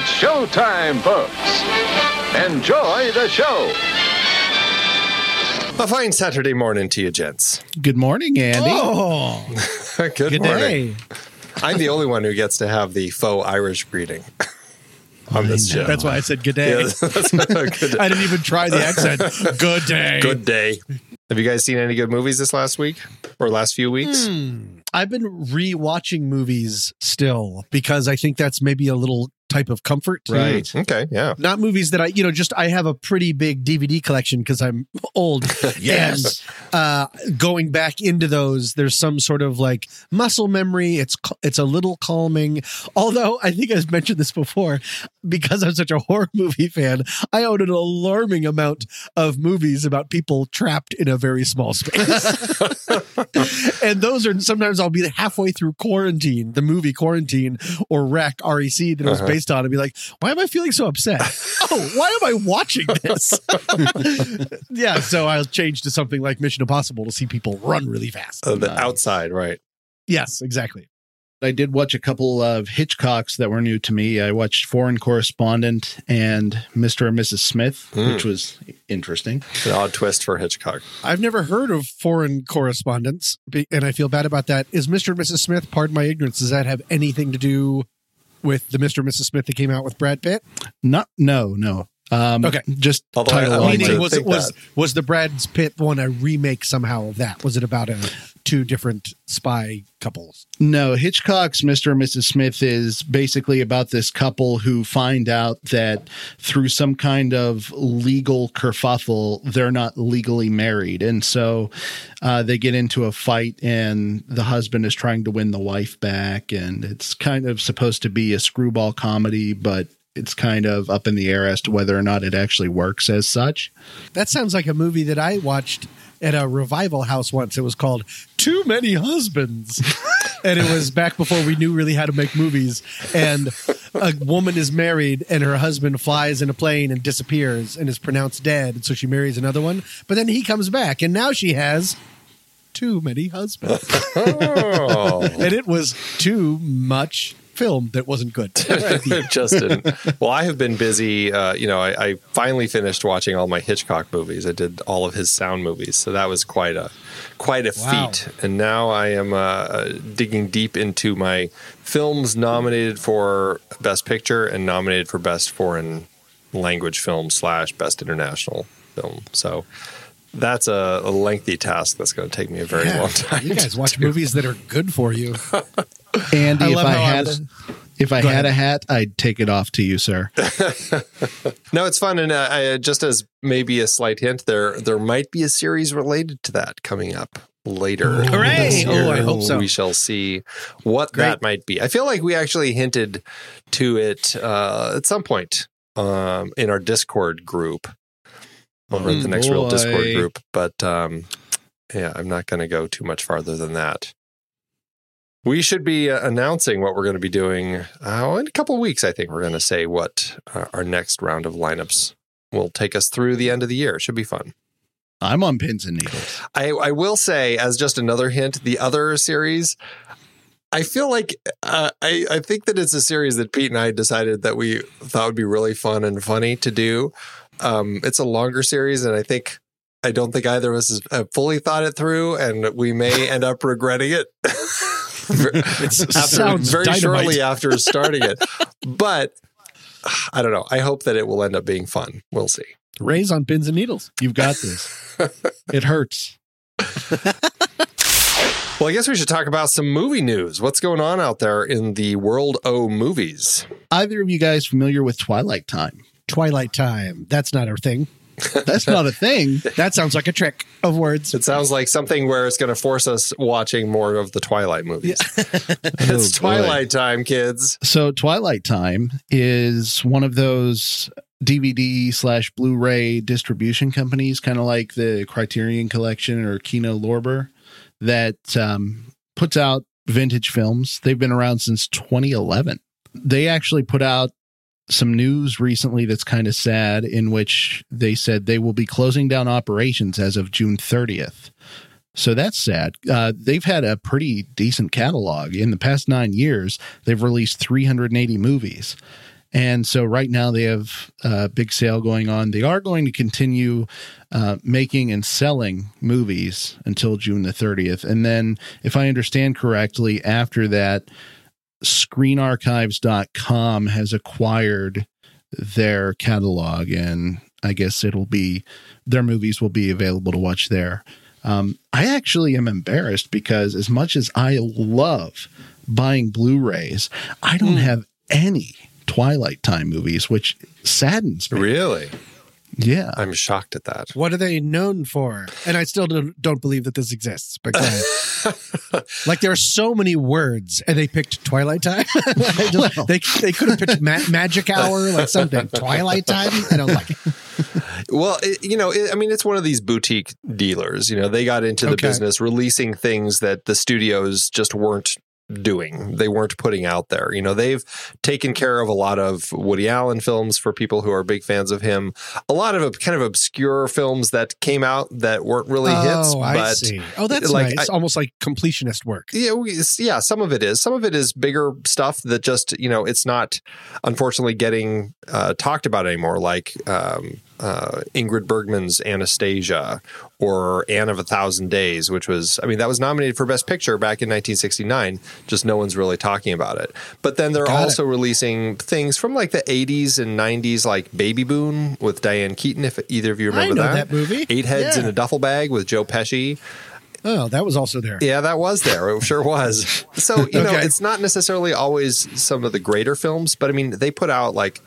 It's showtime, folks. Enjoy the show. A fine Saturday morning to you, gents. Good morning, Andy. Oh, Good, good morning. day. I'm the only one who gets to have the faux Irish greeting on this show. That's why I said good day. Yeah, that's good, I didn't even try the accent. Good day. good day. Have you guys seen any good movies this last week or last few weeks? Hmm. I've been re-watching movies still because I think that's maybe a little type of comfort. Right. Okay. Yeah. Not movies that I, you know, just I have a pretty big DVD collection because I'm old. Yes. And uh, going back into those, there's some sort of like muscle memory. It's it's a little calming. Although I think I've mentioned this before, because I'm such a horror movie fan, I own an alarming amount of movies about people trapped in a very small space. and those are sometimes I'll be halfway through quarantine, the movie quarantine or Wreck REC that it was based on, and be like, why am I feeling so upset? oh, why am I watching this? yeah, so I'll change to something like Mission Impossible to see people run really fast. Uh, the outside, right? yes, exactly. I did watch a couple of Hitchcocks that were new to me. I watched Foreign Correspondent and Mr. and Mrs. Smith, which was interesting. An odd twist for Hitchcock. I've never heard of foreign correspondence, and I feel bad about that. Is Mr. and Mrs. Smith, pardon my ignorance, does that have anything to do with the Mr. and Mrs. Smith that came out with Brad Pitt? Not no no. Um, Okay. just Although I- title I only. like Meaning, to was it was was the Brad Pitt one a remake somehow of that? Was it about a two different spy couples? No, Hitchcock's Mr. and Mrs. Smith is basically about this couple who find out that through some kind of legal kerfuffle, they're not legally married. And so uh, they get into a fight, and the husband is trying to win the wife back. And it's kind of supposed to be a screwball comedy, but it's kind of up in the air as to whether or not it actually works as such. That sounds like a movie that I watched at a revival house once. It was called Too Many Husbands. and it was back before we knew really how to make movies. And a woman is married and her husband flies in a plane and disappears and is pronounced dead. And so she marries another one. But then he comes back and now she has too many husbands. Oh. and it was too much film that wasn't good. Justin. Well, I have been busy. Uh, you know, I, I finally finished watching all my Hitchcock movies. I did all of his sound movies, so that was quite a quite a Wow. feat. And now I am uh, digging deep into my films nominated for Best Picture and nominated for Best Foreign Language Film slash Best International Film. So. That's a, a lengthy task that's going to take me a very Yeah. long time. You guys watch do. movies that are good for you. Andy, I if I how I had was- a, if I Go had ahead. a hat, I'd take it off to you, sir. No, it's fun, and uh, I, just as maybe a slight hint, there there might be a series related to that coming up later. Hooray! this Oh. I hope so. We shall see what Great. that might be. I feel like we actually hinted to it uh, at some point um, in our Discord group over at the Oh, Next Reel Discord group, but um, yeah, I'm not going to go too much farther than that. We should be uh, announcing what we're going to be doing uh, in a couple of weeks. I think we're going to say what uh, our next round of lineups will take us through the end of the year. It should be fun. I'm on pins and needles. I, I will say, as just another hint, the other series, I feel like uh, I, I think that it's a series that Pete and I decided that we thought would be really fun and funny to do. Um, it's a longer series, and I think I don't think either of us has uh, fully thought it through, and we may end up regretting it. after, sounds very dynamite. shortly after starting it, but I don't know. I hope that it will end up being fun. We'll see. Ray's on pins and needles. You've got this. it hurts. Well, I guess we should talk about some movie news. What's going on out there in the world o movies? Either of you guys familiar with Twilight Time? Twilight time. That's not our thing. That's not a thing. That sounds like a trick of words. It sounds like something where it's going to force us watching more of the Twilight movies. it's Oh, boy. Twilight time, kids. So Twilight Time is one of those DVD slash Blu-ray distribution companies, kind of like the Criterion Collection or Kino Lorber, that um, puts out vintage films. They've been around since 2011. They actually put out some news recently that's kind of sad, in which they said they will be closing down operations as of June 30th. So that's sad. Uh, they've had a pretty decent catalog. In the past nine years, they've released 380 movies. And so right now they have a big sale going on. They are going to continue uh, making and selling movies until June the 30th. And then, if I understand correctly, after that, screenarchives.com has acquired their catalog. And I guess it'll be, their movies will be available to watch there. Um, I actually am embarrassed because as much as I love buying Blu-rays, I don't have any Twilight Time movies, which saddens me. Really? Yeah. I'm shocked at that. What are they known for? And I still don't, don't believe that this exists. But go ahead. like there are so many words, and they picked Twilight Time. I just- Well. they they could have picked ma- Magic Hour, like something. Twilight Time. I don't like it. Well, it, you know, it, I mean, it's one of these boutique dealers. You know, they got into the Okay. business releasing things that the studios just weren't doing. They weren't putting out there. You know, they've taken care of a lot of Woody Allen films for people who are big fans of him. A lot of kind of obscure films that came out that weren't really hits. oh, I but see. Oh, that's like, nice. I- Almost like completionist work. yeah, yeah, some of it is. Some of it is bigger stuff that just you know it's not unfortunately getting uh, talked about anymore. Like um, uh, Ingrid Bergman's Anastasia or Anne of a Thousand Days, which was, I mean, that was nominated for Best Picture back in 1969. Just no one's really talking about it. But then they're Got it. also releasing things from like the 80s and 90s, like Baby Boom with Diane Keaton, if either of you remember know that movie. Eight Heads Yeah. in a Duffel Bag with Joe Pesci. Oh, that was also there. Yeah, that was there. It sure was. So, you know, it's not necessarily always some of the greater films, but I mean, they put out like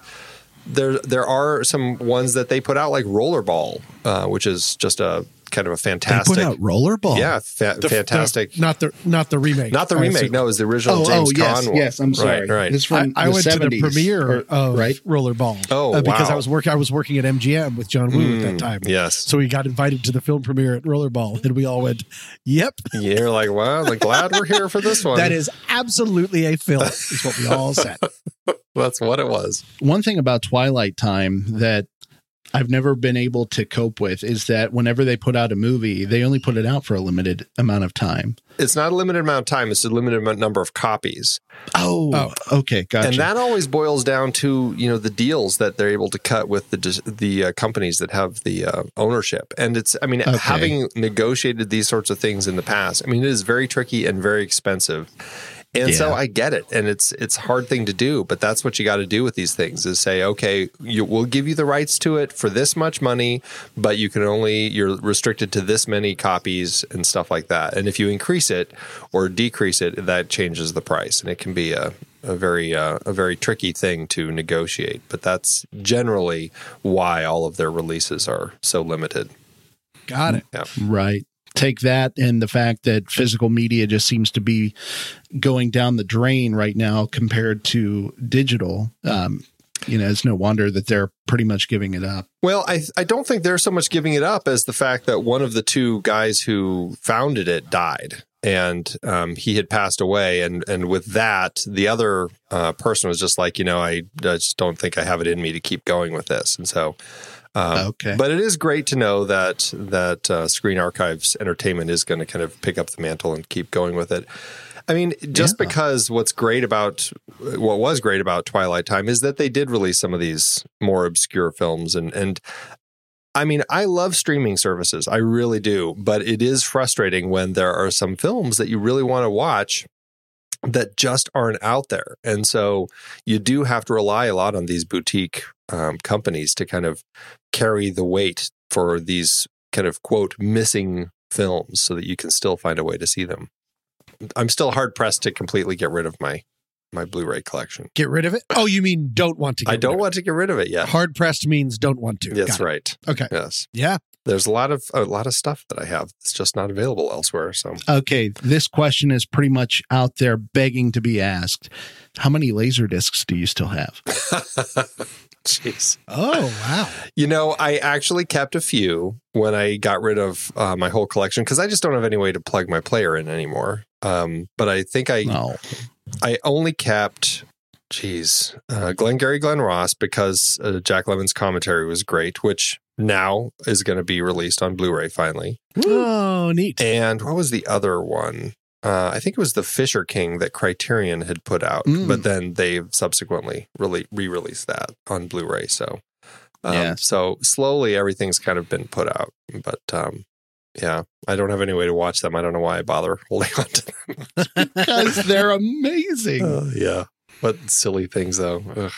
there there are some ones that they put out like Rollerball, uh, which is just a kind of a fantastic They fantastic put out Rollerball. yeah, fa- The- fantastic. the- not the not the remake. not the I remake. assume. No, it was the original Oh, James oh yes, Caan yes. I'm sorry. Right, right. It's I, from I the went to the premiere or- of right. Rollerball. Oh, uh, because wow. I was working. I was working at MGM with John Woo at that time. Yes. So we got invited to the film premiere at Rollerball, and we all went, "Yep, You're like, well, like glad we're here for this one. that is absolutely a film." Is what we all said. That's what it was. One thing about Twilight Time that I've never been able to cope with is that whenever they put out a movie, they only put it out for a limited amount of time. It's not a limited amount of time. It's a limited amount- number of copies. Oh, Oh. okay, gotcha. And that always boils down to you know the deals that they're able to cut with the the uh, companies that have the uh, ownership. And it's I mean Okay. having negotiated these sorts of things in the past. I mean it is very tricky and very expensive. And so I get it, and it's it's a hard thing to do, but that's what you got to do with these things: is say, okay, you, we'll give you the rights to it for this much money, but you can only you're restricted to this many copies and stuff like that. And if you increase it or decrease it, that changes the price, and it can be a a very uh, a very tricky thing to negotiate. But that's generally why all of their releases are so limited. Got it. Yeah. Right. Take that and the fact that physical media just seems to be going down the drain right now compared to digital. Um, you know, it's no wonder that they're pretty much giving it up. Well, I I don't think they're so much giving it up as the fact that one of the two guys who founded it died, and um, he had passed away, and and with that, the other uh, person was just like, you know, I, I just don't think I have it in me to keep going with this, and so. Um, Okay. But it is great to know that that uh, Screen Archives Entertainment is going to kind of pick up the mantle and keep going with it. I mean, just Yeah. because what's great about what was great about Twilight Time is that they did release some of these more obscure films and and I mean, I love streaming services. I really do, but it is frustrating when there are some films that you really want to watch that just aren't out there. And so you do have to rely a lot on these boutique um, companies to kind of carry the weight for these kind of quote missing films so that you can still find a way to see them. I'm still hard pressed to completely get rid of my my Blu-ray collection. Get rid of it. Oh, you mean don't want to? Get I don't rid want to get rid of it yet. Hard pressed means don't want to. That's it. right. Okay. Yes. Yeah. There's a lot of a lot of stuff that I have that's just not available elsewhere. So Okay, this question is pretty much out there begging to be asked. How many laser discs do you still have? jeez. Oh wow. You know, I actually kept a few when I got rid of uh, my whole collection because I just don't have any way to plug my player in anymore. Um, but I think I No. I only kept, Jeez, uh, Glengarry Glen Ross because uh, Jack Lemmon's commentary was great, which now is going to be released on Blu-ray finally. Oh, neat. And what was the other one? Uh, I think it was the Fisher King that Criterion had put out, Mm. but then they've subsequently rele- re-released that on Blu-ray. So, um, Yes. so slowly everything's kind of been put out, but um, yeah, I don't have any way to watch them. I don't know why I bother holding on to them. because they're amazing. Uh, yeah. but silly things though. Ugh.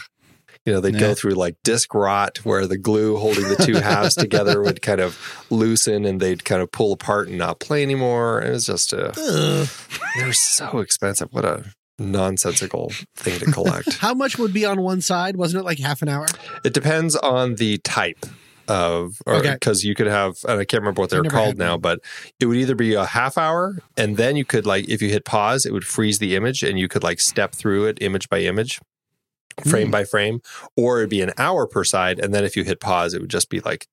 You know, they'd go through like disc rot where the glue holding the two halves together would kind of loosen and they'd kind of pull apart and not play anymore. It was just uh, Ugh. they're so expensive. What a nonsensical thing to collect. How much would be on one side? Wasn't it like half an hour? it depends on the type of or Okay. because you could have and I can't remember what they're called now, but it would either be a half hour and then you could like if you hit pause, it would freeze the image and you could like step through it image by image, frame Hmm. by frame, or it'd be an hour per side, and then if you hit pause, it would just be like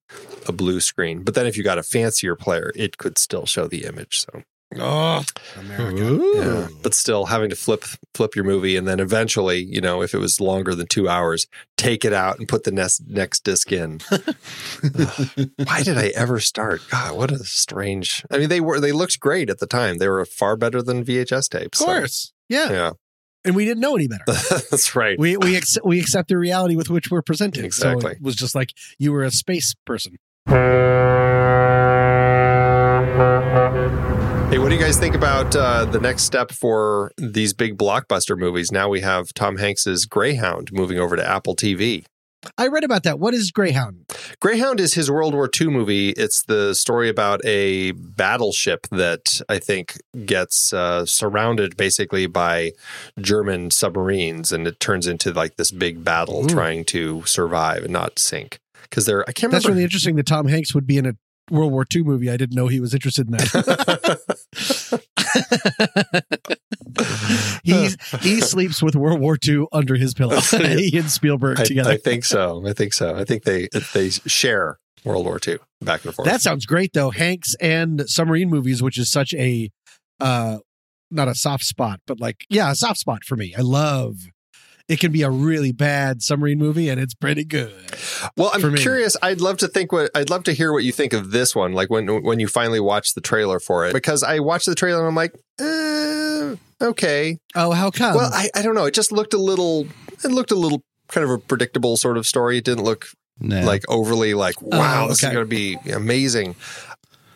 a blue screen. But then if you got a fancier player, it could still show the image. So Oh, America. yeah. But still having to flip flip your movie and then eventually, you know, if it was longer than two hours, take it out and put the next next disc in. Why did I ever start? God, what a strange I mean they were they looked great at the time. They were far better than VHS tapes. Of so, course. Yeah. yeah. And we didn't know any better. That's right. we we accept we accept the reality with which we're presented. So Exactly. it was just like you were a space person. Hey, what do you guys think about uh, the next step for these big blockbuster movies? Now we have Tom Hanks's Greyhound moving over to Apple TV. I read about that. What is Greyhound? Greyhound is his World War II movie. It's the story about a battleship that I think gets uh, surrounded basically by German submarines, and it turns into like this big battle Ooh. trying to survive and not sink. Because they're, I can't That's remember. really interesting that Tom Hanks would be in a World War II movie. I didn't know he was interested in that. He's he sleeps with World War II under his pillow. he and Spielberg I, together. I think so. I think so. I think they they share World War II back and forth. That sounds great though. Hanks and submarine movies, which is such a uh not a soft spot, but like yeah, a soft spot for me. I love it can be a really bad submarine movie and it's pretty good. Well, I'm curious. I'd love to think what I'd love to hear what you think of this one. Like when when you finally watch the trailer for it, because I watched the trailer and I'm like, eh, okay. Oh, how come? well, I, I don't know. It just looked a little. It looked a little kind of a predictable sort of story. It didn't look like overly like wow, this is going to be amazing.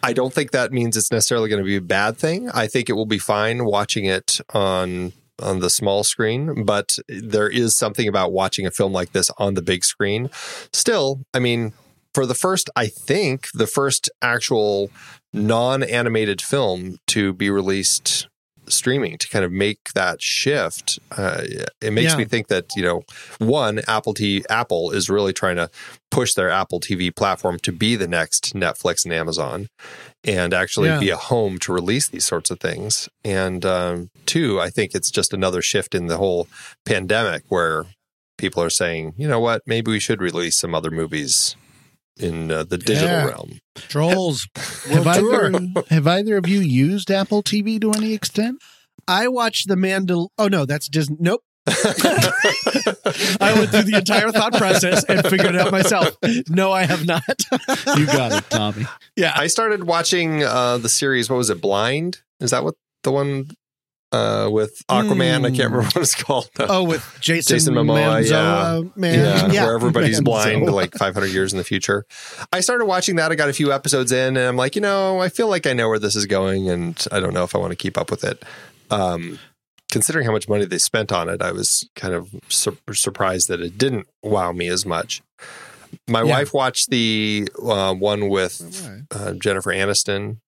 I don't think that means it's necessarily going to be a bad thing. I think it will be fine watching it on on the small screen, but there is something about watching a film like this on the big screen. Still, I mean, for the first I think the first actual non-animated film to be released streaming to kind of make that shift uh, it makes Yeah. me think that you know one apple t apple is really trying to push their apple tv platform to be the next netflix and amazon and actually Yeah. be a home to release these sorts of things and um, two i think it's just another shift in the whole pandemic where people are saying you know what maybe we should release some other movies in uh, the digital Yeah. realm Trolls. have, either, have either of you used Apple TV to any extent? I watched the Mandal. Oh no, that's Disney. Nope. I went through the entire thought process and figured it out myself. No, I have not. You got it, Tommy. yeah. I started watching uh, the series. What was it? Blind? Is that what the one uh, with Aquaman? I can't remember what it's called. Oh, with Jason, Jason Momoa, Manzoa, man. yeah, where everybody's Manzo. blind like 500 years in the future. I started watching that. I got a few episodes in, and I'm like, you know, I feel like I know where this is going, and I don't know if I want to keep up with it. Um, considering how much money they spent on it, I was kind of sur- surprised that it didn't wow me as much. My Yeah. wife watched the uh, one with uh, Jennifer Aniston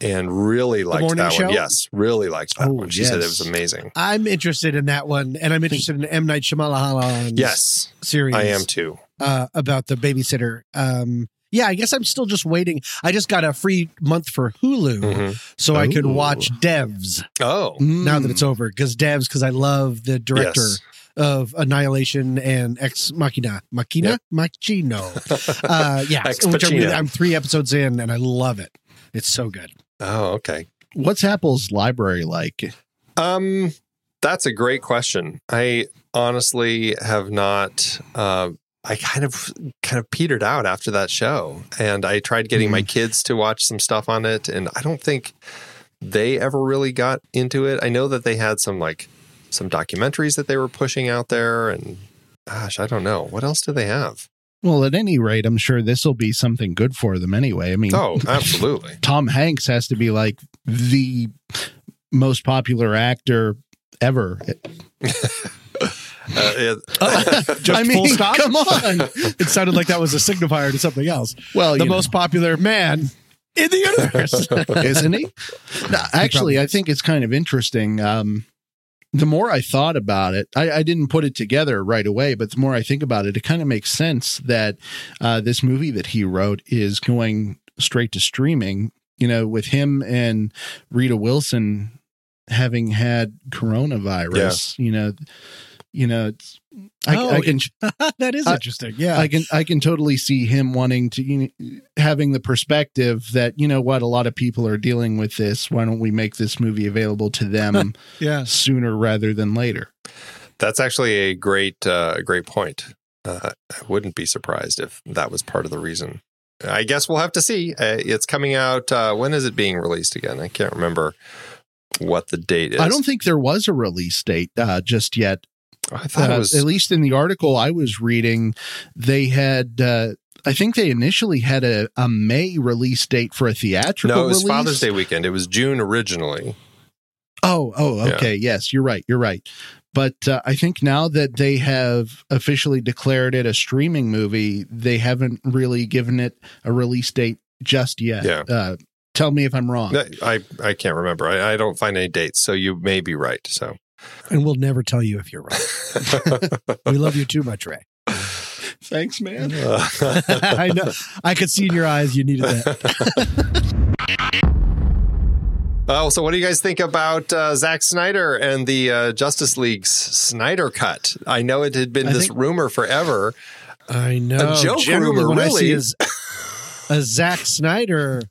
and really liked that show? one. Yes, really liked that Oh, one. She said it was amazing. I'm interested in that one, and I'm interested in M Night Shyamalan. Yes, series. I am too. uh, about the babysitter. Um, yeah, I guess I'm still just waiting. I just got a free month for Hulu, Mhm. so I could watch Devs Oh, now that it's over. Because Devs, because I love the director Yes. of Annihilation and Ex Machina, Machina, Yep. Machino. Uh, yeah, Ex which I'm, I'm three episodes in, and I love it. It's so good. Oh, okay. What's Apple's library like? Um, that's a great question. I honestly have not. Uh, I kind of kind of petered out after that show, and I tried getting my kids to watch some stuff on it, and I don't think they ever really got into it. I know that they had some like some documentaries that they were pushing out there, and gosh, I don't know what else do they have. Well, at any rate, I'm sure this will be something good for them anyway. I mean, Oh, absolutely. Tom Hanks has to be like the most popular actor ever. Uh, it- Just I mean, come on. it sounded like that was a signifier to something else. Well, The most popular man in the universe. isn't he? No, actually, I think it's kind of interesting. Um, the more I thought about it, I, I didn't put it together right away, but the more I think about it, it kind of makes sense that uh, this movie that he wrote is going straight to streaming. You know, with him and Rita Wilson having had coronavirus, you know, you know, it's, I, Oh, I can that is I- interesting. Yeah. I can I can totally see him wanting to you know, having the perspective that you know what a lot of people are dealing with this. Why don't we make this movie available to them yeah. sooner rather than later? That's actually a great, uh, great point. Uh, I wouldn't be surprised if that was part of the reason. I guess we'll have to see. Uh, it's coming out. Uh, when is it being released again? I can't remember what the date is. I don't think there was a release date uh, just yet. I thought Uh, it was. at least in the article I was reading, they had. Uh, I think they initially had a, a May release date for a theatrical. no, it was release. Father's Day weekend. It was June originally. Oh, oh, Yeah. okay. Yes, you're right. You're right. But uh, I think now that they have officially declared it a streaming movie, they haven't really given it a release date just yet. Yeah. Uh, tell me if I'm wrong. I I can't remember. I, I don't find any dates, so you may be right. So And we'll never tell you if you're right. we love you too much, Ray. Thanks, man. Uh, I know. I could see in your eyes you needed that. Oh, so what do you guys think about uh, Zack Snyder and the uh, Justice League's Snyder cut? I know it had been I this think- rumor forever. I know. A joke Generally, rumor, when I see really. a, Z- a Zack Snyder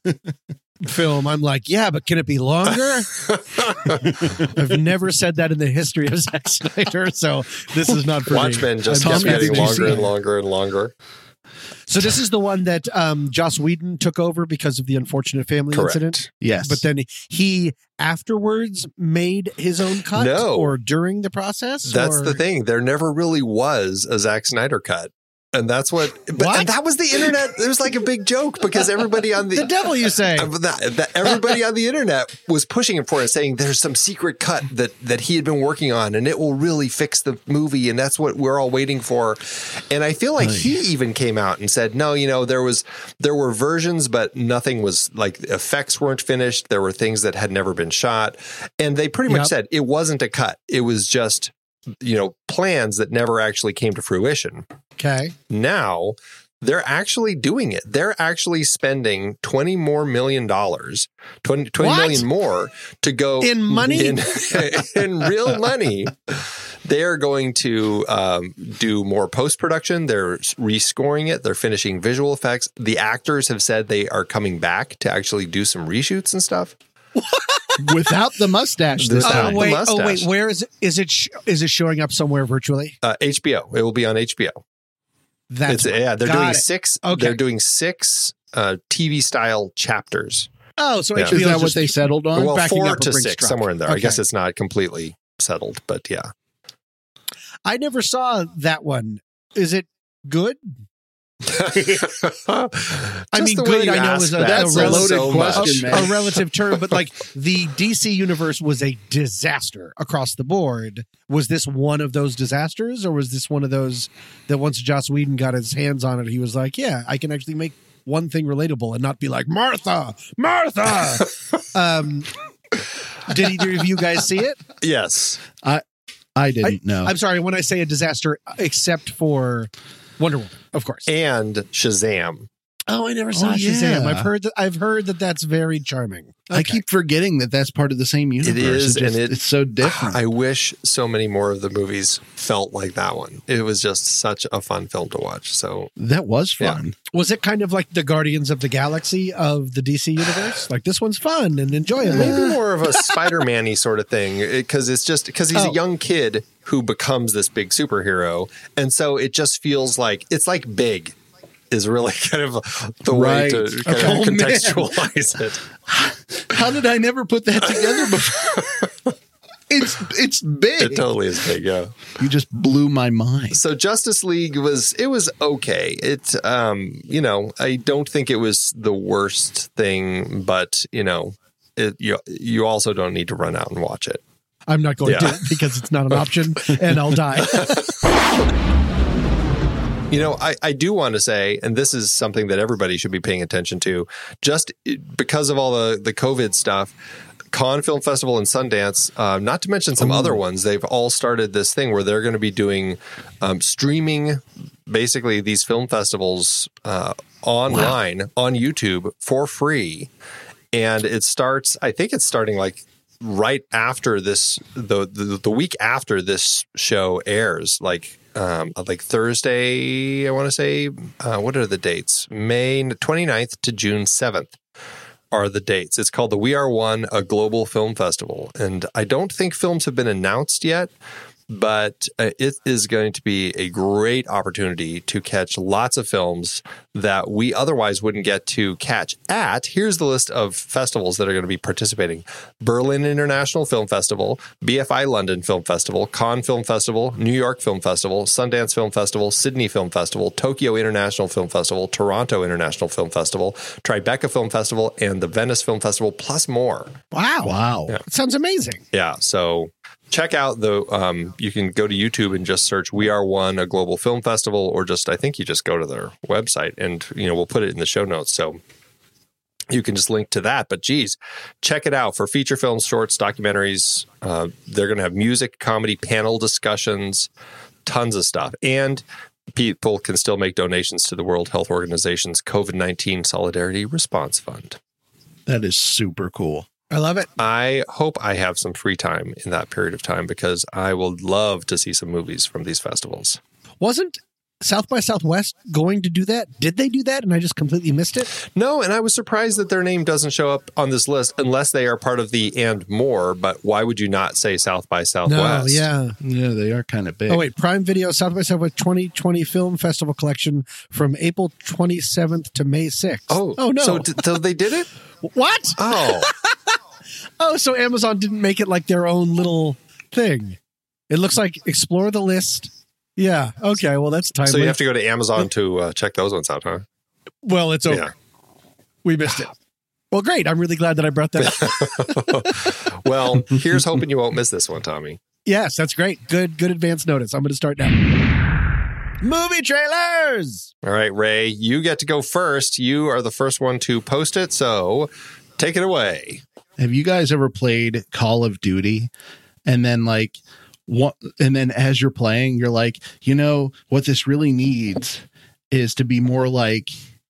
film, I'm like, yeah, but can it be longer? I've never said that in the history of Zack Snyder, so this is not for me. Watchmen just I'm kept Tommy, getting longer and longer and longer. So this is the one that um, Joss Whedon took over because of the unfortunate family Correct. incident. Yes. But then he afterwards made his own cut, No. or during the process. That's or- the thing. There never really was a Zack Snyder cut. And that's what, but What? that was the internet. It was like a big joke because everybody on the, The devil, you say? Uh, that, that everybody on the internet was pushing him for it, saying there's some secret cut that that he had been working on, and it will really fix the movie, and that's what we're all waiting for. And I feel like he even came out and said, no, you know, there was there were versions, but nothing was like effects weren't finished. There were things that had never been shot, and they pretty much said it wasn't a cut. It was just you know plans that never actually came to fruition Okay. now they're actually doing it. They're actually spending 20 more million dollars, 20, 20 What? million more to go In money? in, in real money. They are going to um, do more post production. They're rescoring it. They're finishing visual effects. The actors have said they are coming back to actually do some reshoots and stuff. Without the mustache this Without Oh time. the wait! Oh wait! Where is it? Is it? Sh- is it showing up somewhere virtually? Uh, HBO. It will be on HBO. That's it's, yeah, they're got doing it. six. Okay. They're doing six uh, TV style chapters. oh, so Yeah. HBO Is that what they settled on? well, backing four up to six, truck. somewhere in there. I guess it's not completely settled, but yeah. I never saw that one. Is it good? I mean, good, I know, is a- That's a rel- loaded so question, much. man. a relative term, but like the DC universe was a disaster across the board. Was this one of those disasters, or was this one of those that once Joss Whedon got his hands on it, he was like, "Yeah, I can actually make one thing relatable and not be like Martha, Martha." um, did either of you guys see it? Yes. I. I didn't know. I'm sorry when I say a disaster, except for Wonder Woman, of course. And Shazam. Oh, I never oh, saw Oh, Shazam. yeah. I've uh-huh. heard that. I've heard that that's very charming. I keep forgetting that that's part of the same universe. It is, It just- and it- it's so different. Ah, I wish so many more of the movies felt like that one. It was just such a fun film to watch. So that was Yeah. fun. Was it kind of like the Guardians of the Galaxy of the DC universe? Like this one's fun and enjoyable. maybe more of a Spider-Man-y sort of thing because it's just because he's Oh. a young kid who becomes this big superhero, and so it just feels like it's like big is really kind of the way Right. to kind Okay. Oh, of man. contextualize it. How did I never put that together before? it's it's big. It totally is big, yeah. You just blew my mind. So Justice League was it was okay. It um you know I don't think it was the worst thing, but you know it you you also don't need to run out and watch it. I'm not going Yeah. to because it's not an option and I'll die. You know, I, I do want to say, and this is something that everybody should be paying attention to, just because of all the, the COVID stuff, Cannes Film Festival and Sundance, uh, not to mention some other ones, they've all started this thing where they're going to be doing um, streaming basically these film festivals uh, online on YouTube for free. And it starts, I think it's starting like right after this the, the the week after this show airs like um like thursday i want to say uh what are the dates? May 29th to june 7th are the dates. It's called the we are one a global film festival. And i don't think films have been announced yet but uh, it is going to be a great opportunity to catch lots of films that we otherwise wouldn't get to catch at. Here's the list of festivals that are going to be participating Berlin International Film Festival, BFI London Film Festival, Cannes Film Festival, New York Film Festival, Sundance Film Festival, Sydney Film Festival, Tokyo International Film Festival, Toronto International Film Festival, Tribeca Film Festival, and the Venice Film Festival, plus more. Wow. Wow. That sounds amazing. Yeah. So check out the um, you can go to youtube and just search we are one a global film festival or just i think you just go to their website and you know we'll put it in the show notes. So you can just link to that. But geez check it out for feature films shorts documentaries. Uh, they're going to have music comedy panel discussions tons of stuff. And people can still make donations to the world health organization's covid-19 solidarity response fund. That is super cool. I love it. I hope I have some free time in that period of time because I would love to see some movies from these festivals. Wasn't South by Southwest going to do that? Did they do that and I just completely missed it? No, and I was surprised that their name doesn't show up on this list unless they are part of the and more. But why would you not say South by Southwest? No, yeah. Yeah, they are kind of big. Oh wait, Prime Video South by Southwest 2020 Film Festival Collection from April 27th to May 6th. Oh, oh no! So, d- so they did it? what? Oh, Oh, so Amazon didn't make it like their own little thing. It looks like explore the list. Yeah. Okay. Well, that's timely. so you have to go to Amazon to uh, check those ones out, huh? well, it's over. Yeah. We missed it. Well, great. I'm really glad that I brought that up. Well, here's hoping you won't miss this one, Tommy. yes, that's great. Good, good advance notice. I'm going to start now. Movie trailers. All right, Ray, you get to go first. You are the first one to post it, so take it away. Have you guys ever played Call of Duty and then like what and then as you're playing you're like, you know, what this really needs is to be more like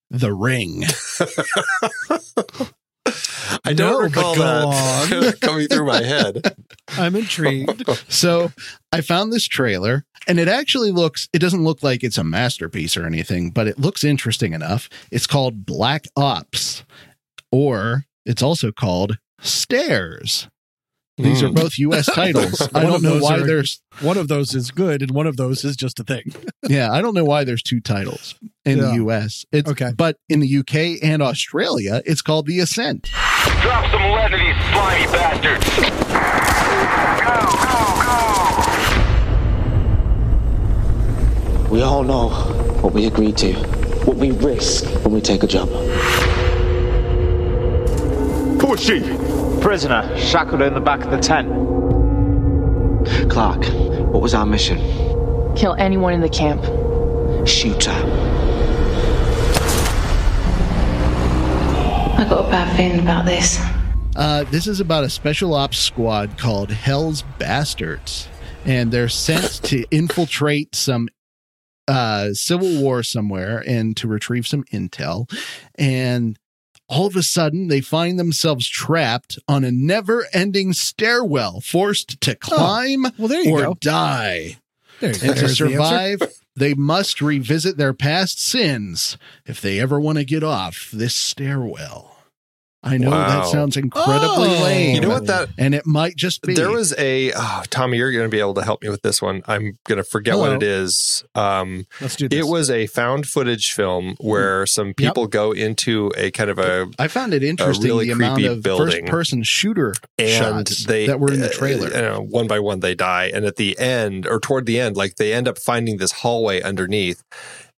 The Ring. I don't No, but recall go that coming through my head. I'm intrigued. So, I found this trailer and it actually looks it doesn't look like it's a masterpiece or anything, but it looks interesting enough. It's called Black Ops or it's also called Stairs. These are Hmm. both US titles. I don't know why are- there's one of those is good, and one of those is just a thing. yeah, I don't know why there's two titles in Yeah. the US. It's Okay. but in the UK and Australia, it's called The Ascent. Drop some lead to these slimy bastards. Go, go, go. We all know what we agreed to, what we risk when we take a job. Who is she? Prisoner, shackled in the back of the tent. Clark, what was our mission? Kill anyone in the camp. Shoot her. I got a bad feeling about this. Uh, this is about a special ops squad called Hell's Bastards, and they're sent to infiltrate some uh, civil war somewhere and to retrieve some intel. And all of a sudden, they find themselves trapped on a never-ending stairwell, forced to climb Well, there you or go. die. And to there's the survive, they must revisit their past sins if they ever want to get off this stairwell. I know Wow. that sounds incredibly Oh. lame. You know what that And it might just be. there was a oh, Tommy, you're going to be able to help me with this one. I'm going to forget what it is. Um, Let's do this. it was a found footage film where some people go into a kind of a I found it interesting really the amount creepy of building. first-person shooter and shots they that were in the uh, trailer. you know, one by one they die, and at the end or toward the end, like they end up finding this hallway underneath,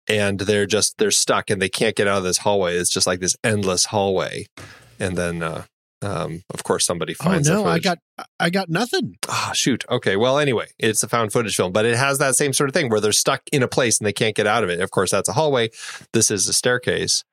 and they're just they're stuck and they can't get out of this hallway. It's just like this endless hallway, and then. uh um, of course, somebody oh finds. the no, I got, I got nothing. Ah, shoot. Okay. Well, anyway, it's a found footage film, but it has that same sort of thing where they're stuck in a place and they can't get out of it. Of course, that's a hallway. This is a staircase.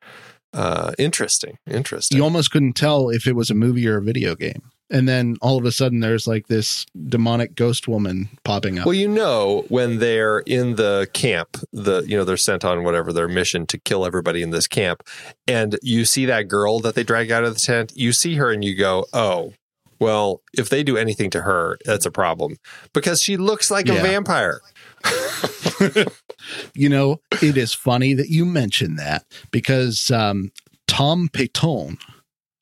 Uh, interesting. Interesting. you almost couldn't tell if it was a movie or a video game. And then all of a sudden, there's like this demonic ghost woman popping up. well, you know, when they're in the camp, the you know they're sent on whatever their mission to kill everybody in this camp, and you see that girl that they drag out of the tent. You see her, and you go, "Oh, well, if they do anything to her, that's a problem because she looks like a vampire." you know, it is funny that you mentioned that because um, Tom Payton,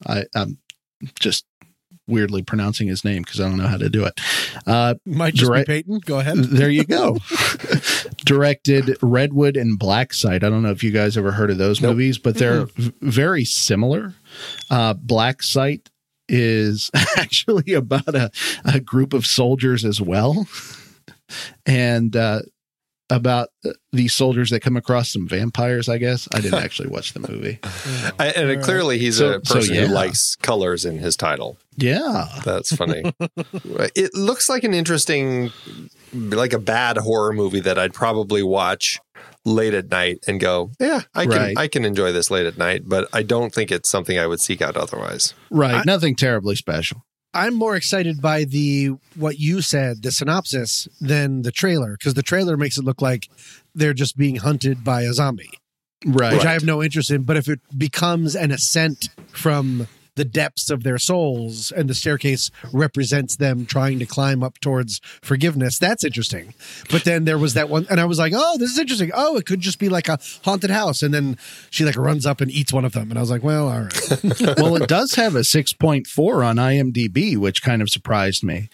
I, I'm just weirdly pronouncing his name because I don't know how to do it. Uh, Might just direct- be Peyton. Go ahead. there you go. Directed Redwood and Black Site. I don't know if you guys ever heard of those Nope. movies, but they're v- very similar. Uh, Black Site is actually about a, a group of soldiers as well, and uh, about these soldiers that come across some vampires. I guess I didn't actually watch the movie. I, and it, clearly, he's So- a so, person yeah. who likes colors in his title. Yeah, That's funny. it looks like an interesting, like a bad horror movie that I'd probably watch late at night and go, yeah, I can, Right. I can enjoy this late at night. But I don't think it's something I would seek out otherwise. right. I- Nothing terribly special. I'm more excited by the what you said, the synopsis, than the trailer because the trailer makes it look like they're just being hunted by a zombie, Right. which I have no interest in. But if it becomes an ascent from the depths of their souls and the staircase represents them trying to climb up towards forgiveness, that's interesting. But then there was that one, and I was like, oh, this is interesting. Oh, it could just be like a haunted house. And then she like runs up and eats one of them. And I was like, well, all right. well, it does have a 6.4 on IMDb, which kind of surprised me.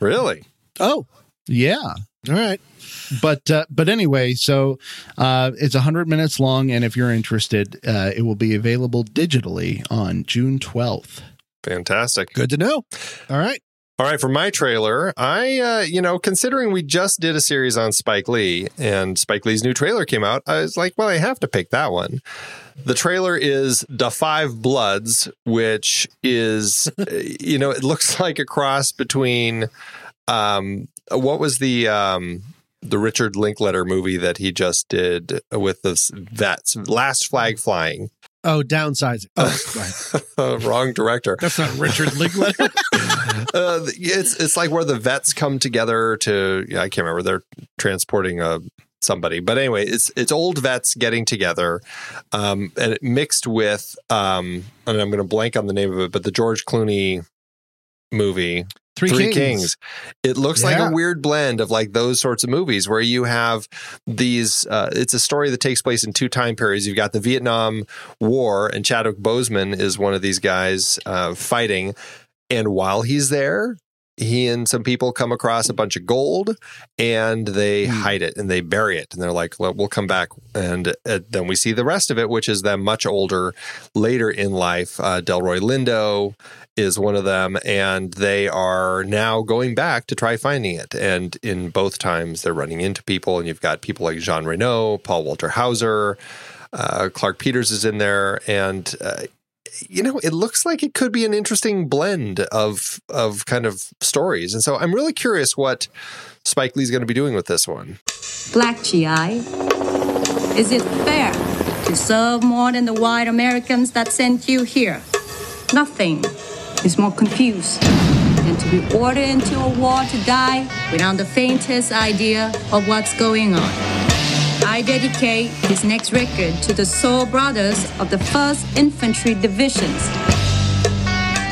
Really? oh, Yeah. All right. But uh, but anyway, so uh, it's 100 minutes long, and if you're interested, uh, it will be available digitally on June 12th. Fantastic. Good to know. All right. All right, for my trailer, I, uh, you know, considering we just did a series on Spike Lee and Spike Lee's new trailer came out, I was like, well, I have to pick that one. The trailer is Da 5 Bloods, which is, you know, it looks like a cross between, um, what was the, um, the Richard Linklater movie that he just did with the vets, Last Flag Flying. Oh, downsizing. Oh, right. Wrong director. That's not Richard Linklater. uh, it's it's like where the vets come together to yeah, I can't remember they're transporting a somebody but anyway it's it's old vets getting together um, and it mixed with um, and I'm going to blank on the name of it but the George Clooney movie Three, Kings. It looks like a weird blend of like those sorts of movies where you have these. Uh, it's a story that takes place in two time periods. You've got the Vietnam War, and Chadwick Boseman is one of these guys uh, fighting. And while he's there, he and some people come across a bunch of gold and they hide it and they bury it. And they're like, well, we'll come back. And uh, then we see the rest of it, which is them much older later in life. Uh, Delroy Lindo is one of them. And they are now going back to try finding it. And in both times, they're running into people. And you've got people like Jean Reno, Paul Walter Hauser, uh, Clarke Peters is in there. And, uh, you know, it looks like it could be an interesting blend of of kind of stories, and so I'm really curious what Spike Lee's going to be doing with this one. Black GI. Is it fair to serve more than the white Americans that sent you here? Nothing is more confused than to be ordered into a war to die without the faintest idea of what's going on. I dedicate this next record to the soul brothers of the 1st Infantry Divisions.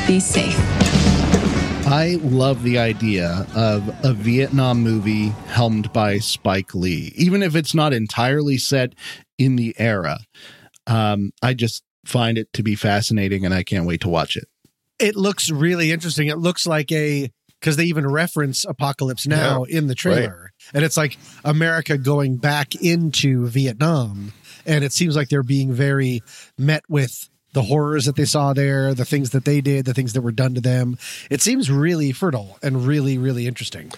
Be safe. I love the idea of a Vietnam movie helmed by Spike Lee, even if it's not entirely set in the era. Um, I just find it to be fascinating, and I can't wait to watch it. It looks really interesting. It looks like a because they even reference Apocalypse Now in the trailer, and it's like America going back into Vietnam, and it seems like they're being very met with the horrors that they saw there, the things that they did, the things that were done to them. It seems really fertile and really, really interesting.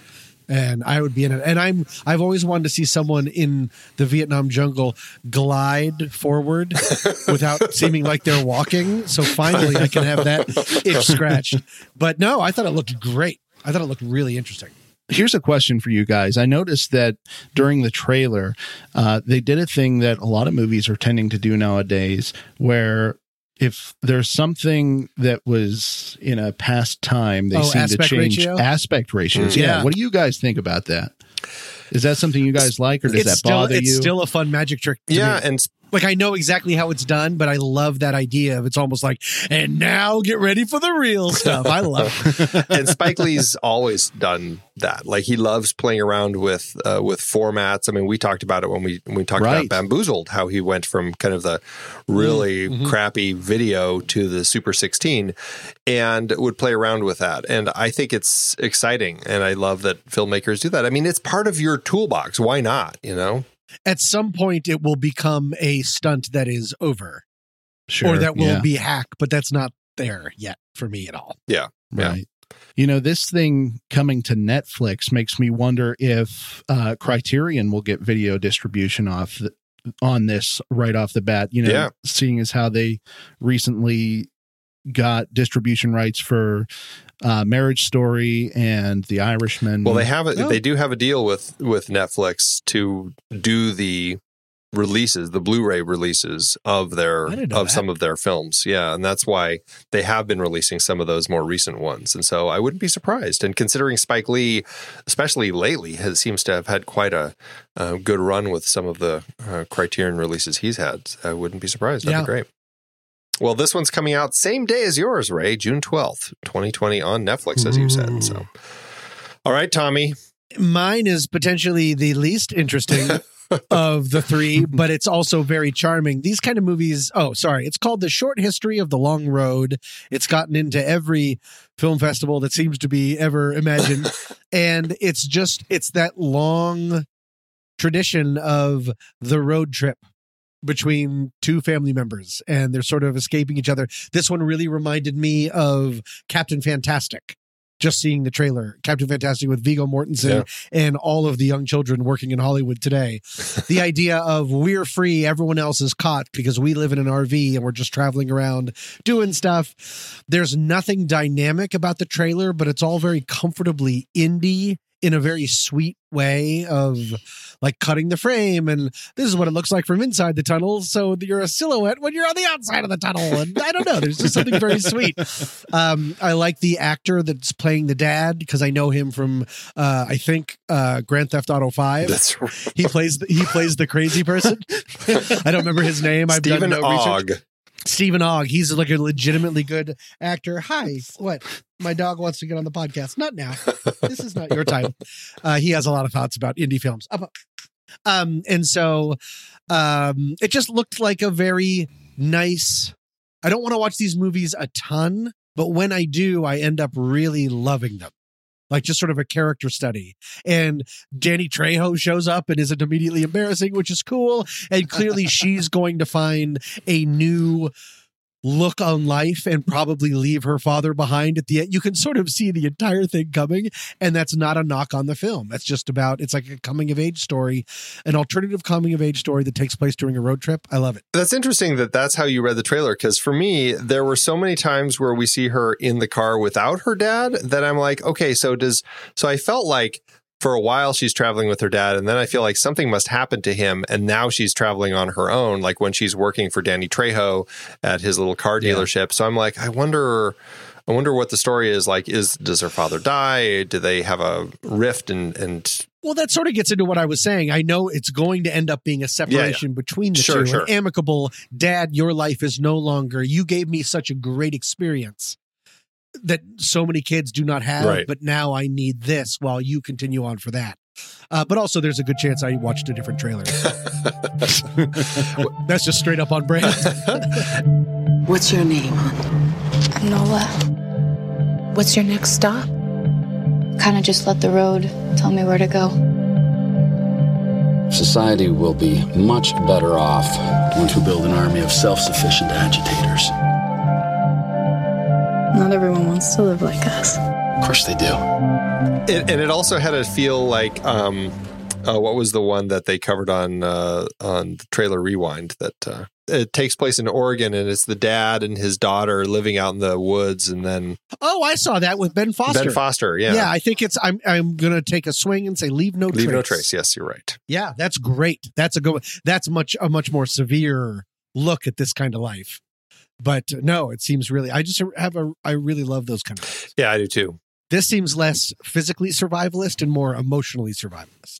And I would be in it. And I'm I've always wanted to see someone in the Vietnam jungle glide forward without seeming like they're walking. So finally I can have that itch scratched. But no, I thought it looked great. I thought it looked really interesting. Here's a question for you guys. I noticed that during the trailer, uh, they did a thing that a lot of movies are tending to do nowadays, where if there's something that was in a past time, they Oh, seem to change ratio? aspect ratios. Mm. Yeah. Yeah. What do you guys think about that? Is that something you guys like, or does it's that still bother it's you? still a fun magic trick. to Yeah, me. and Like I know exactly how it's done, but I love that idea of it's almost like, and now get ready for the real stuff. I love it. and Spike Lee's always done that. Like he loves playing around with uh, with formats. I mean, we talked about it when we when we talked Right. about Bamboozled, how he went from kind of the really Mm-hmm. crappy video to the Super 16, and would play around with that. And I think it's exciting, and I love that filmmakers do that. I mean, it's part of your toolbox. Why not? You know? At some point, it will become a stunt that is over, Sure. or that will yeah. be hack, but that's not there yet for me at all. Yeah. Yeah. Right. You know, this thing coming to Netflix makes me wonder if uh, Criterion will get video distribution off the, on this right off the bat. You know, Yeah. seeing as how they recently got distribution rights for uh, Marriage Story and The Irishman. Well, they have a, Oh. they do have a deal with with Netflix to do the releases, the Blu-ray releases of their of that. some of their films. Yeah, and that's why they have been releasing some of those more recent ones. And so I wouldn't be surprised. And considering Spike Lee, especially lately, has seems to have had quite a, uh good run with some of the uh, Criterion releases he's had, I wouldn't be surprised. That'd Yeah. be great. Well, this one's coming out same day as yours, Ray, June twelfth, twenty twenty, on Netflix, as you said. So, mm. all right, Tommy. Mine is potentially the least interesting of the three, but it's also very charming. These kind of movies, oh, sorry, it's called The Short History of the Long Road. It's gotten into every film festival that seems to be ever imagined. and it's just, it's that long tradition of the road trip between two family members and they're sort of escaping each other. This one really reminded me of Captain Fantastic. Just seeing the trailer, Captain Fantastic with Viggo Mortensen Yeah. and all of the young children working in Hollywood today. the idea of we're free, everyone else is caught because we live in an RV and we're just traveling around doing stuff. There's nothing dynamic about the trailer, but it's all very comfortably indie in a very sweet way of like cutting the frame and this is what it looks like from inside the tunnel so you're a silhouette when you're on the outside of the tunnel and i don't know there's just something very sweet um i like the actor that's playing the dad because i know him from uh i think uh grand theft auto 5 That's right. he plays the, he plays the crazy person i don't remember his name i've Steven done no research Ogg. Steven Ogg. He's like a legitimately good actor. Hi, what? My dog wants to get on the podcast. Not now. This is not your time. Uh, he has a lot of thoughts about indie films. Um, and so um, it just looked like a very nice. I don't want to watch these movies a ton, but when I do, I end up really loving them. Like just sort of a character study. And Danny Trejo shows up and isn't immediately embarrassing, which is cool. And clearly she's going to find a new look on life and probably leave her father behind at the end. You can sort of see the entire thing coming, and that's not a knock on the film. That's just about it's like a coming of age story, an alternative coming of age story that takes place during a road trip. I love it. That's interesting that that's how you read the trailer. Because for me, there were so many times where we see her in the car without her dad that I'm like, okay, so does, so I felt like for a while she's traveling with her dad. And then I feel like something must happen to him. And now she's traveling on her own, like when she's working for Danny Trejo at his little car dealership. So I'm like, I wonder. I wonder what the story is like. Is does her father die? Do they have a rift and and Well, that sort of gets into what I was saying. I know it's going to end up being a separation between the Sure, two. sure. An amicable, Dad, your life is no longer. You gave me such a great experience that so many kids do not have, Right. but now I need this while you continue on for that. Uh, but also, there's a good chance I watched a different trailer. That's just straight up on brand. What's your name, hon? Nola. What's your next stop? Kind of just let the road tell me where to go. Society will be much better off once we build an army of self sufficient agitators. Not everyone wants to live like us. Of course they do. It, and it also had a feel like um, uh, what was the one that they covered on uh, on the trailer rewind that uh, it takes place in Oregon and it's the dad and his daughter living out in the woods and then oh, I saw that with Ben Foster. Ben Foster, yeah, Yeah, I think it's. I'm. I'm gonna take a swing and say leave no leave trace. no trace. Yes, you're right. Yeah, that's great. That's a good. That's much a much more severe look at this kind of life. But no, it seems really. I just have a. I really love those kind of. Things. Yeah, I do too. This seems less physically survivalist and more emotionally survivalist.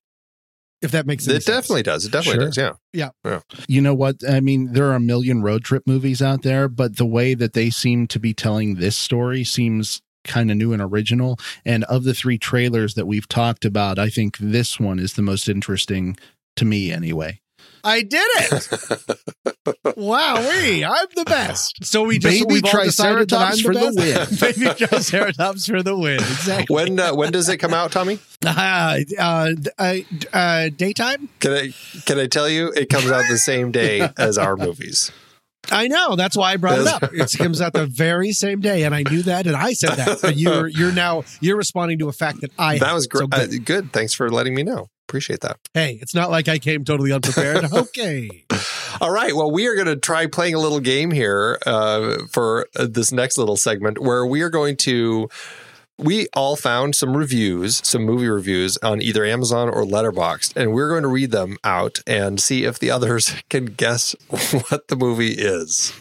If that makes any It sense. definitely does. It definitely Sure. does. Yeah. Yeah. You know what? I mean, there are a million road trip movies out there, but the way that they seem to be telling this story seems kind of new and original. And of the three trailers that we've talked about, I think this one is the most interesting to me anyway. I did it. wow, we I'm the best. So we just Baby we've all decided that I'm Triceratops for the the best. Baby Triceratops for the win. Exactly. When uh, when does it come out, Tommy? Uh, uh, uh, uh, daytime. Can I can I tell you it comes out the same day as our movies? I know. That's why I brought it up. It comes out the very same day, and I knew that, and I said that. But you're you're now you're responding to a fact that I that had. was So great. good. uh, good. Thanks for letting me know. Appreciate that. hey, it's not like I came totally unprepared. okay. All right. Well, we are going to try playing a little game here uh, for uh, this next little segment where we are going to. We all found some reviews, some movie reviews on either Amazon or Letterboxd, and we're going to read them out and see if the others can guess what the movie is.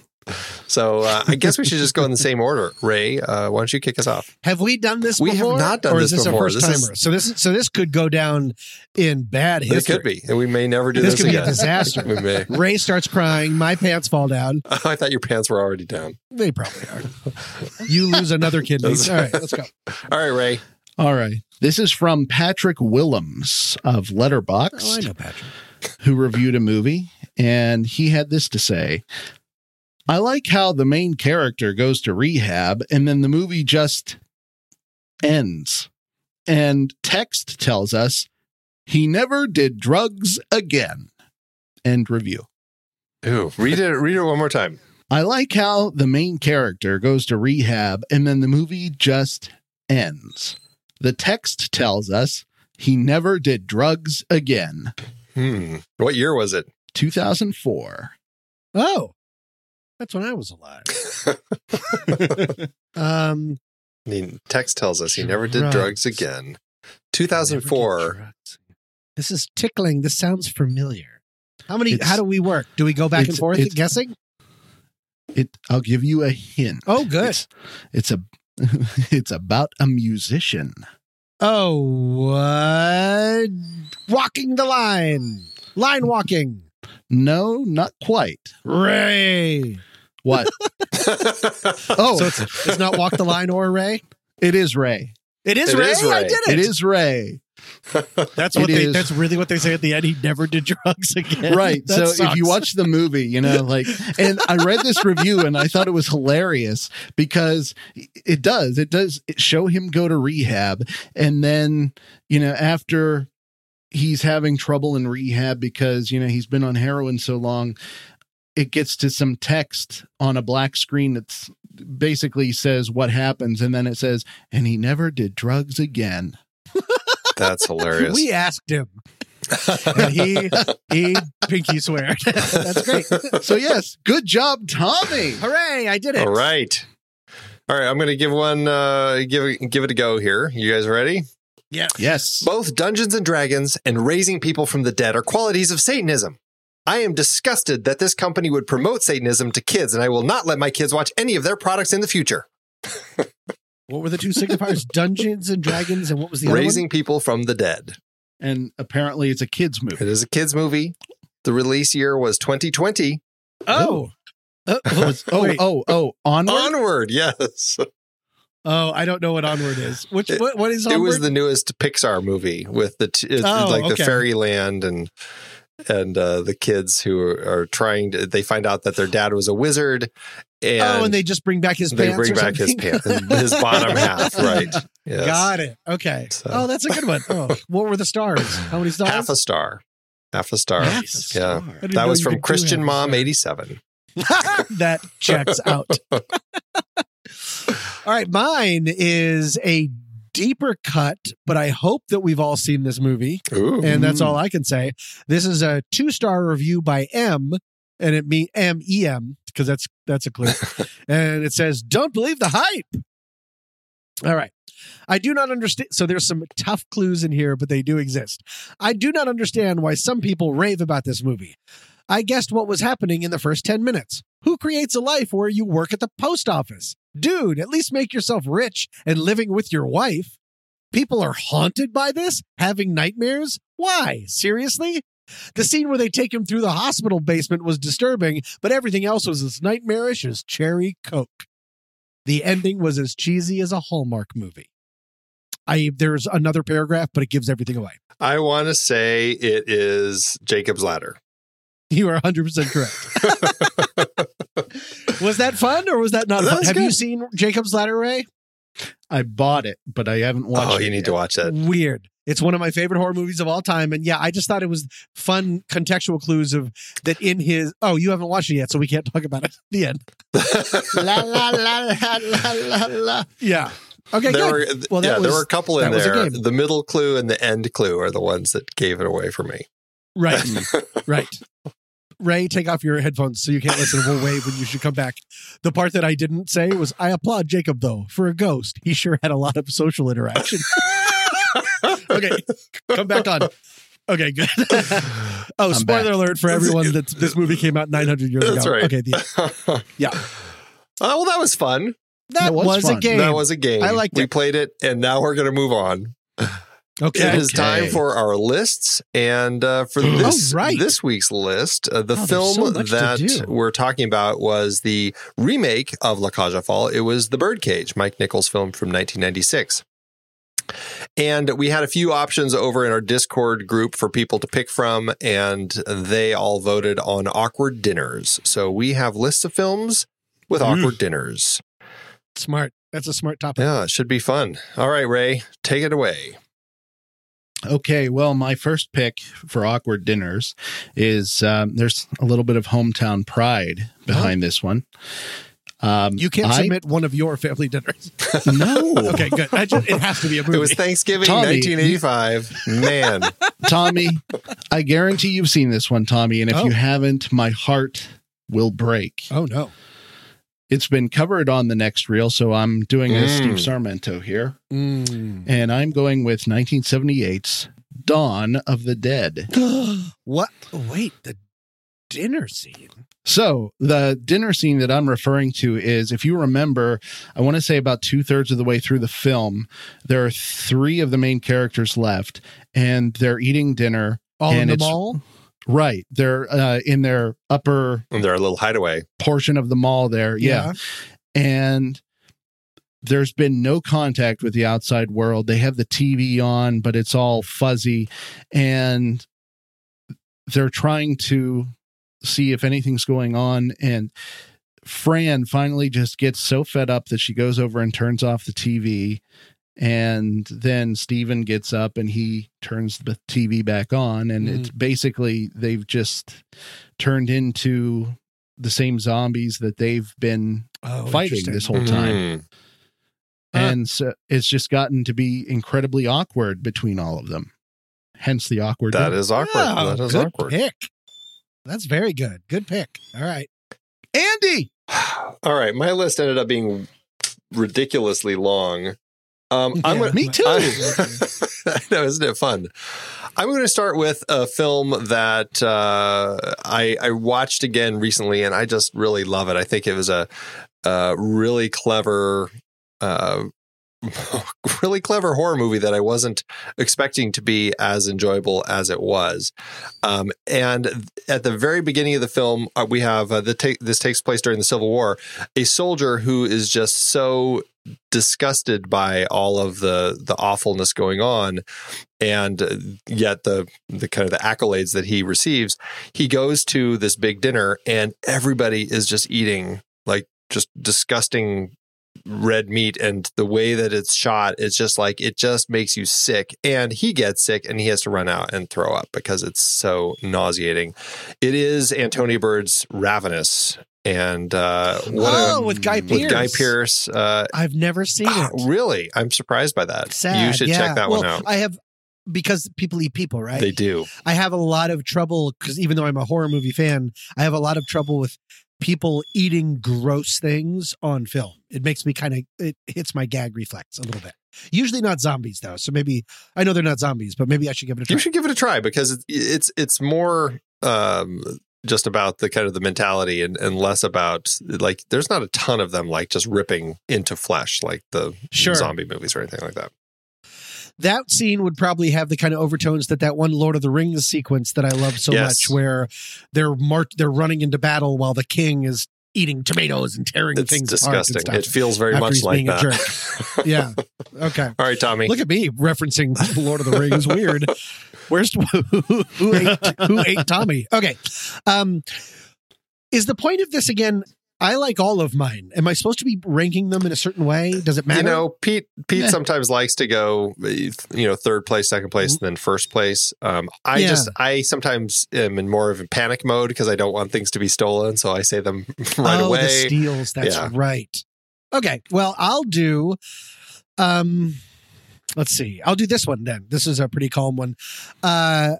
So uh, I guess we should just go in the same order. Ray, uh, why don't you kick us off? Have we done this We have not done or is this this before. a first This is- timer? So this so this could go down in bad It history. could be, and we may never do This this, could be a disaster. we may. Ray starts crying. My pants fall down. I thought your pants were already down. They probably are. You lose another kidney. All right, let's go. All right, Ray. All right. This is from Patrick Willems of Letterboxd. Oh, I know Patrick. who reviewed a movie, and he had this to say I like how the main character goes to rehab and then the movie just ends. And text tells us he never did drugs again. End review. Ooh, read it. Read it one more time. I like how the main character goes to rehab and then the movie just ends. The text tells us he never did drugs again. Hmm. What year was it? 2004. Oh, that's when I was alive. um, I mean, text tells us he never did Drugs. again. 2004. drugs. This is tickling. This sounds familiar. How many? It's- how do we work? Do we go back and forth it's- guessing? It I'll give you a hint. Oh, good. It's, it's a it's about a musician. Oh, what? Walking the line. Line walking. No, not quite. Ray. What? Oh, so it's, it's not walk the line or Ray. it is Ray. It is It Ray. is I did it. It is Ray. That's what It they. is. That's really what they say at the end. He never did drugs again. Right. That so if you watch the movie, you know, like, and I read this review and I thought it was hilarious because it does, it does show him go to rehab. And then, you know, after he's having trouble in rehab because, you know, he's been on heroin so long, it gets to some text on a black screen that's basically says what happens. And then it says, and he never did drugs again. That's hilarious. we asked him, and he he pinky swear. That's great. So, yes, good job, Tommy. Hooray! I did it. All right. All right. I'm going to give one, uh, give, it- give it a go here. You guys ready? Yeah. Yes. Both Dungeons and Dragons and raising people from the dead are qualities of Satanism. I am disgusted that this company would promote Satanism to kids, and I will not let my kids watch any of their products in the future. What were the two signifiers? Dungeons and Dragons, and what was the other Raising people from the dead. And apparently it's a kid's movie. It is a kids' movie. The release year was 2020. one? Oh. Uh, oh, Oh, oh, oh, onward. Onward, yes. Oh, I don't know what Onward is. Which what, what is It was the newest Pixar movie with the t- Oh, like the okay. fairyland and and uh, the kids who are, are trying to. They find out that their dad was a wizard, and, oh, and they just bring back his they pants. bring back his something? pants, his bottom half, right? Yes. Got it. Okay. So- Oh, that's a good one. Oh, what were the stars? How many stars? half a star, half a star. Half a Yeah, star. I that was from Christian Mom eighty seven. that checks out. all right, mine is a deeper cut, but I hope that we've all seen this movie, Ooh, and that's all mm. I can say. This is a two-star review by M, and it mean M E M because that's that's a clue, and it says, "Don't believe the hype." All right. I do not understand. So there's some tough clues in here, but they do exist. I do not understand why some people rave about this movie. I guessed what was happening in the first 10 minutes. Who creates a life where you work at the post office? Dude, at least make yourself rich and living with your wife. People are haunted by this, having nightmares. Why? Seriously? The scene where they take him through the hospital basement was disturbing, but everything else was as nightmarish as cherry coke. The ending was as cheesy as a Hallmark movie. I there's another paragraph, but it gives everything away. I want to say it is Jacob's Ladder. You are 100% correct. was that fun or was that not That fun? was Have you seen Jacob's Ladder, Ray? I bought it, but I haven't oh, watched it. Oh, it. you need yet. to watch that. Weird. It's one of my favorite horror movies of all time. And yeah, I just thought it was fun contextual clues of that in his. Oh, you haven't watched it yet, so we can't talk about it. The end. la la la la la la la. Yeah. Okay, there good. were well, that yeah, there were a couple in that was a there. The middle clue and the end clue are the ones that gave it away for me. Right. right. Ray, take off your headphones so you can't listen. We'll wave when you should come back. The part that I didn't say was I applaud Jacob though for a ghost. He sure had a lot of social interaction. okay, come back on. Okay, good. oh, spoiler back. alert for everyone that this movie came out 900 years That's ago. right. Okay, the, yeah, Oh, well, that was fun. that, was was, a game. That was a game. I liked We it. played it, and now we're going to move on. Okay. It is time for our lists, and uh, for this Oh, right. this week's list, uh, the Oh, film so that we're talking about was the remake of La Cage aux Folles. It was The Birdcage, Mike Nichols' film from 1996. And we had a few options over in our Discord group for people to pick from, and they all voted on awkward dinners. So we have lists of films with Mm. awkward dinners. Smart. That's a smart topic. Yeah, it should be fun. All right, Ray, take it away. Okay, well, my first pick for awkward dinners is um, there's a little bit of hometown pride behind this one. Um, You can't I- submit one of your family dinners. no. Okay, good. I just, it has to be a movie. It was Thanksgiving Tommy, 1985. Man. Tommy, I guarantee you've seen this one, Tommy, and if Oh. you haven't, my heart will break. oh no. It's been covered on the Next Reel, so I'm doing a Mm. Steve Sarmento here, Mm. and I'm going with 1978's Dawn of the Dead. what? Wait, the dinner scene. So the dinner scene that I'm referring to is, if you remember, I want to say about two thirds of the way through the film, there are three of the main characters left, and they're eating dinner. All in and the it's- mall. Right, they're uh, in their upper And they're little hideaway. portion of the mall there. Yeah. And there's been no contact with the outside world. They have the TV on, but it's all fuzzy. And they're trying to see if anything's going on. And Fran finally just gets so fed up that she goes over and turns off the TV. And then Steven gets up and he turns the TV back on. And it's basically, they've just turned into the same zombies that they've been Oh, fighting this whole time. Mm. And so it's just gotten to be incredibly awkward between all of them. Hence the awkward. That dinner. is awkward. Oh, that is good awkward. pick. That's very good. Good pick. All right. Andy. All right. My list ended up being ridiculously long. Um, I'm Yeah, gonna, me too. I know, isn't it fun? I'm going to start with a film that uh, I, I watched again recently, and I just really love it. I think it was a, a really clever, uh, really clever horror movie that I wasn't expecting to be as enjoyable as it was. Um, and at the very beginning of the film, uh, we have uh, the ta- this takes place during the Civil War. A soldier who is just so disgusted by all of the the awfulness going on and uh, yet the the kind of the accolades that he receives he goes to this big dinner and everybody is just eating like just disgusting red meat and the way that it's shot it's just like it just makes you sick and he gets sick and he has to run out and throw up because it's so nauseating it is antonia bird's ravenous and uh what Oh, a, with Guy with guy Pearce uh I've never seen it. really i'm surprised by that Sad. you should yeah. check that well, one out I have because people eat people, right? they do I have a lot of trouble because even though I'm a horror movie fan, I have a lot of trouble with people eating gross things on film. It makes me kind of it hits my gag reflex a little bit. Usually not zombies though, so maybe I know they're not zombies, but maybe I should give it a try. You should give it a try because it's it's it's more um, just about the kind of the mentality and, and less about like there's not a ton of them like just ripping into flesh like the Sure. zombie movies or anything like that. That scene would probably have the kind of overtones that that one Lord of the Rings sequence that I love so Yes. much, where they're mar- they're running into battle while the king is eating tomatoes and tearing It's things disgusting. It feels very much like that. A jerk. yeah. Okay. All right, Tommy. Look at me referencing Lord of the Rings. Weird. Where's who, who ate who ate Tommy? Okay. Um, is the point of this again? I like all of mine. Am I supposed to be ranking them in a certain way? Does it matter? You know, Pete. Pete sometimes likes to go, you know, third place, second place, and then first place. Um, I Yeah. just, I sometimes am in more of a panic mode because I don't want things to be stolen, so I say them right oh, away. the steals. That's Yeah. right. Okay. Well, I'll do. Um, let's see. I'll do this one then. This is a pretty calm one. Uh,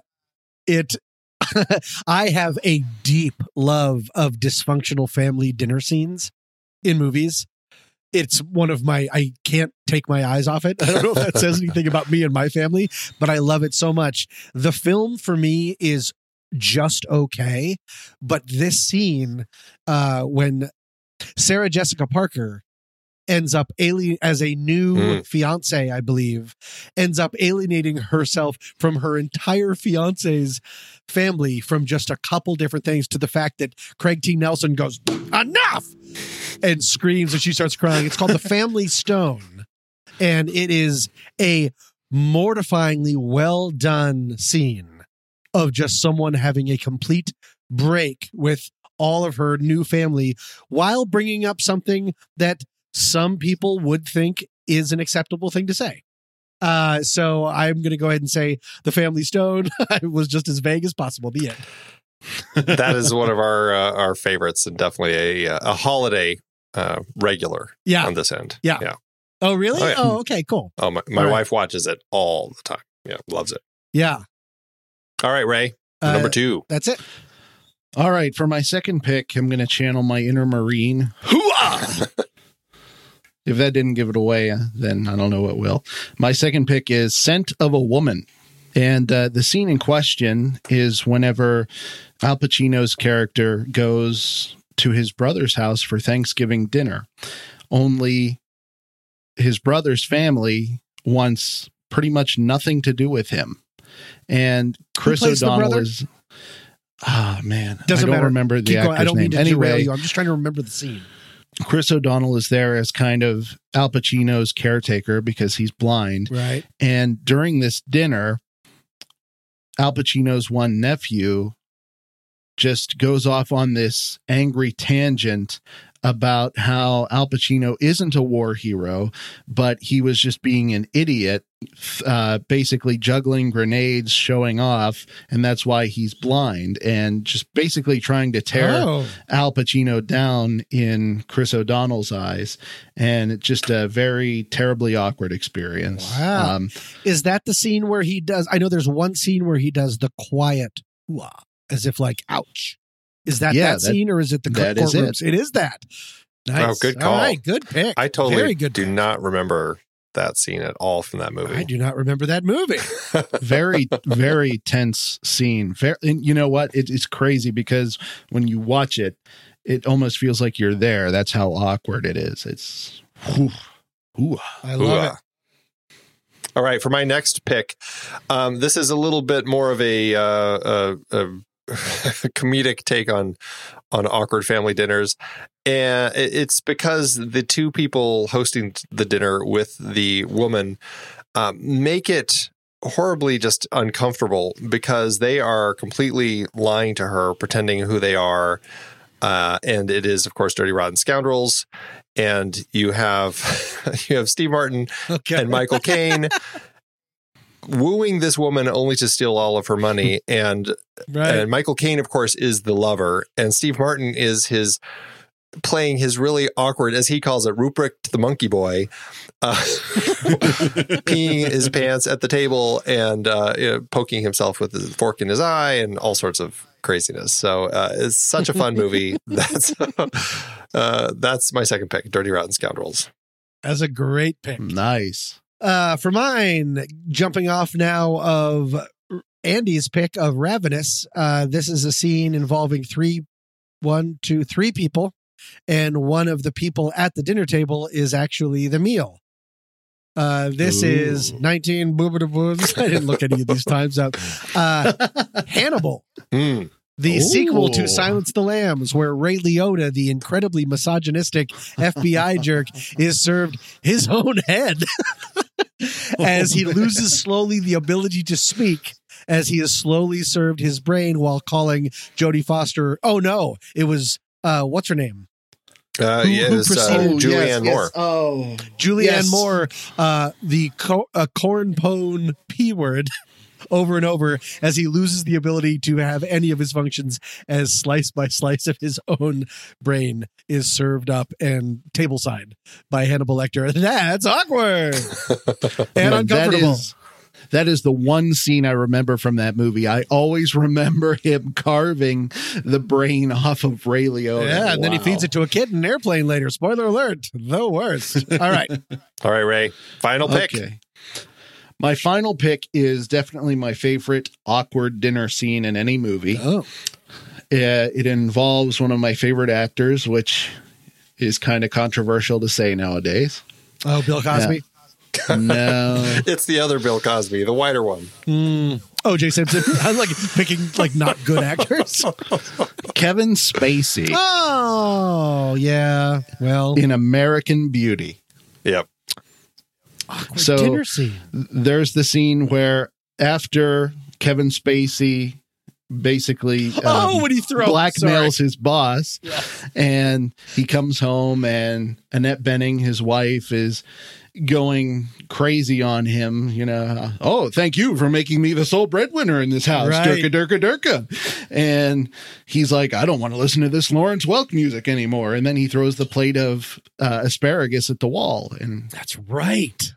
it. I have a deep love of dysfunctional family dinner scenes in movies. It's one of my. I can't take my eyes off it. I don't know if that says anything about me and my family, but I love it so much. The film for me is just okay, but this scene uh, when Sarah Jessica Parker ends up alien as a new Mm. fiance, I believe, ends up alienating herself from her entire fiance's family from just a couple different things to the fact that Craig T. Nelson goes, enough and screams and she starts crying. It's called The Family Stone. And it is a mortifyingly well done scene of just someone having a complete break with all of her new family while bringing up something that some people would think is an acceptable thing to say. Uh, so I'm going to go ahead and say the family stone was just as vague as possible. The end. that is one of our uh, our favorites, and definitely a a holiday uh, regular. Yeah. on this end. Yeah. yeah. Oh, really? Oh, yeah. Oh, okay, cool. Oh, my, my All right. wife watches it all the time. Yeah, loves it. Yeah, All right, Ray, Uh, number two. that's it. All right, for my second pick, I'm going to channel my inner Marine. If that didn't give it away, then I don't know what will. My second pick is Scent of a Woman. And uh, the scene in question is whenever Al Pacino's character goes to his brother's house for Thanksgiving dinner. Only his brother's family wants pretty much nothing to do with him. And Chris O'Donnell is. Ah, man. Doesn't I don't matter. remember the Keep actor's going. I don't name. mean to anyway, derail you. I'm just trying to remember the scene. Chris O'Donnell is there as kind of Al Pacino's caretaker because he's blind. Right. And during this dinner, Al Pacino's one nephew just goes off on this angry tangent about how Al Pacino isn't a war hero, but he was just being an idiot, uh, basically juggling grenades, showing off, and that's why he's blind, and just basically trying to tear Oh. Al Pacino down in Chris O'Donnell's eyes, and it's just a very terribly awkward experience. Wow. Um, Is that the scene where he does? I know there's one scene where he does the quiet, as if like, ouch. Is that Yeah, that, that- scene or is it the that is courtrooms? It is that. Nice. Oh, good call. right, good pick. I totally Very good. do not remember that scene at all from that movie. I do not remember that movie. very very tense scene very and you know what it, it's crazy because when you watch it it almost feels like you're there that's how awkward it is it's whew, whew. I love it. All right, for my next pick, um, this is a little bit more of a, uh, a, a comedic take on on awkward family dinners, and it's because the two people hosting the dinner with the woman um, make it horribly just uncomfortable because they are completely lying to her, pretending who they are. Uh, and it is, of course, Dirty Rotten Scoundrels. And you have you have Steve Martin Okay. and Michael Caine wooing this woman only to steal all of her money. And Right. and Michael Caine, of course, is the lover, and Steve Martin is his playing his really awkward, as he calls it, Rupert the monkey boy, uh, peeing his pants at the table and uh, you know, poking himself with a fork in his eye and all sorts of craziness. So uh, it's such a fun movie. That's uh, that's my second pick, Dirty Rotten Scoundrels. That's a great pick. nice Uh, for mine, jumping off now of Andy's pick of Ravenous. Uh, this is a scene involving three, one, two, three people, and one of the people at the dinner table is actually the meal. Uh, this is 19 boobs. I didn't look any of these times up. Uh, Hannibal. Hmm. The Ooh. sequel to Silence the Lambs, where Ray Liotta, the incredibly misogynistic FBI jerk, is served his own head as he loses slowly the ability to speak, as he has slowly served his brain while calling Jodie Foster. Oh no, it was uh, what's her name? Uh, Who- yeah, who it's, uh, preceded- Julianne yes, yes. Moore. Oh, Julianne Yes. Moore, uh, the co- uh, corn pone p word. Over and over as he loses the ability to have any of his functions as slice by slice of his own brain is served up and tableside by Hannibal Lecter. That's awkward and uncomfortable. That is, that is the one scene I remember from that movie. I always remember him carving the brain off of Ray Liotta. yeah, and then he feeds it to a kid in an airplane later. Spoiler alert: the worst. All right, All right, Ray. Final pick. Okay. My final pick is definitely my favorite awkward dinner scene in any movie. oh, Uh, it involves one of my favorite actors, which is kind of controversial to say nowadays. oh, Bill Cosby, No. It's the other Bill Cosby, the whiter one. O.J. Simpson. I'm like picking like not good actors. Kevin Spacey Oh, yeah. Well, in American Beauty. Yep. So dinner scene. there's the scene where after Kevin Spacey basically um, Oh, when he throws- blackmails his boss and he comes home and Annette Bening, his wife, is going crazy on him, you know, oh, thank you for making me the sole breadwinner in this house. Right. Durka, durka, durka. And he's like, I don't want to listen to this Lawrence Welk music anymore. And then he throws the plate of uh, asparagus at the wall. And That's right.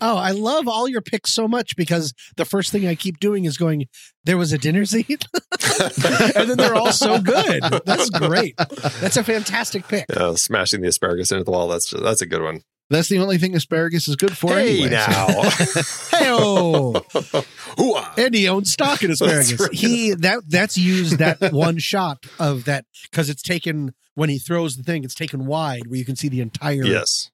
Oh, I love all your picks so much because the first thing I keep doing is going, there was a dinner scene. and then they're all so good. That's great. That's a fantastic pick. Uh, smashing the asparagus into the wall. That's that's a good one. that's the only thing asparagus is good for Hey anyway. now. Hoo-ah. And he owns stock in asparagus. Right. He that that's used that one shot of that because it's taken when he throws the thing, it's taken wide where you can see the entire yes.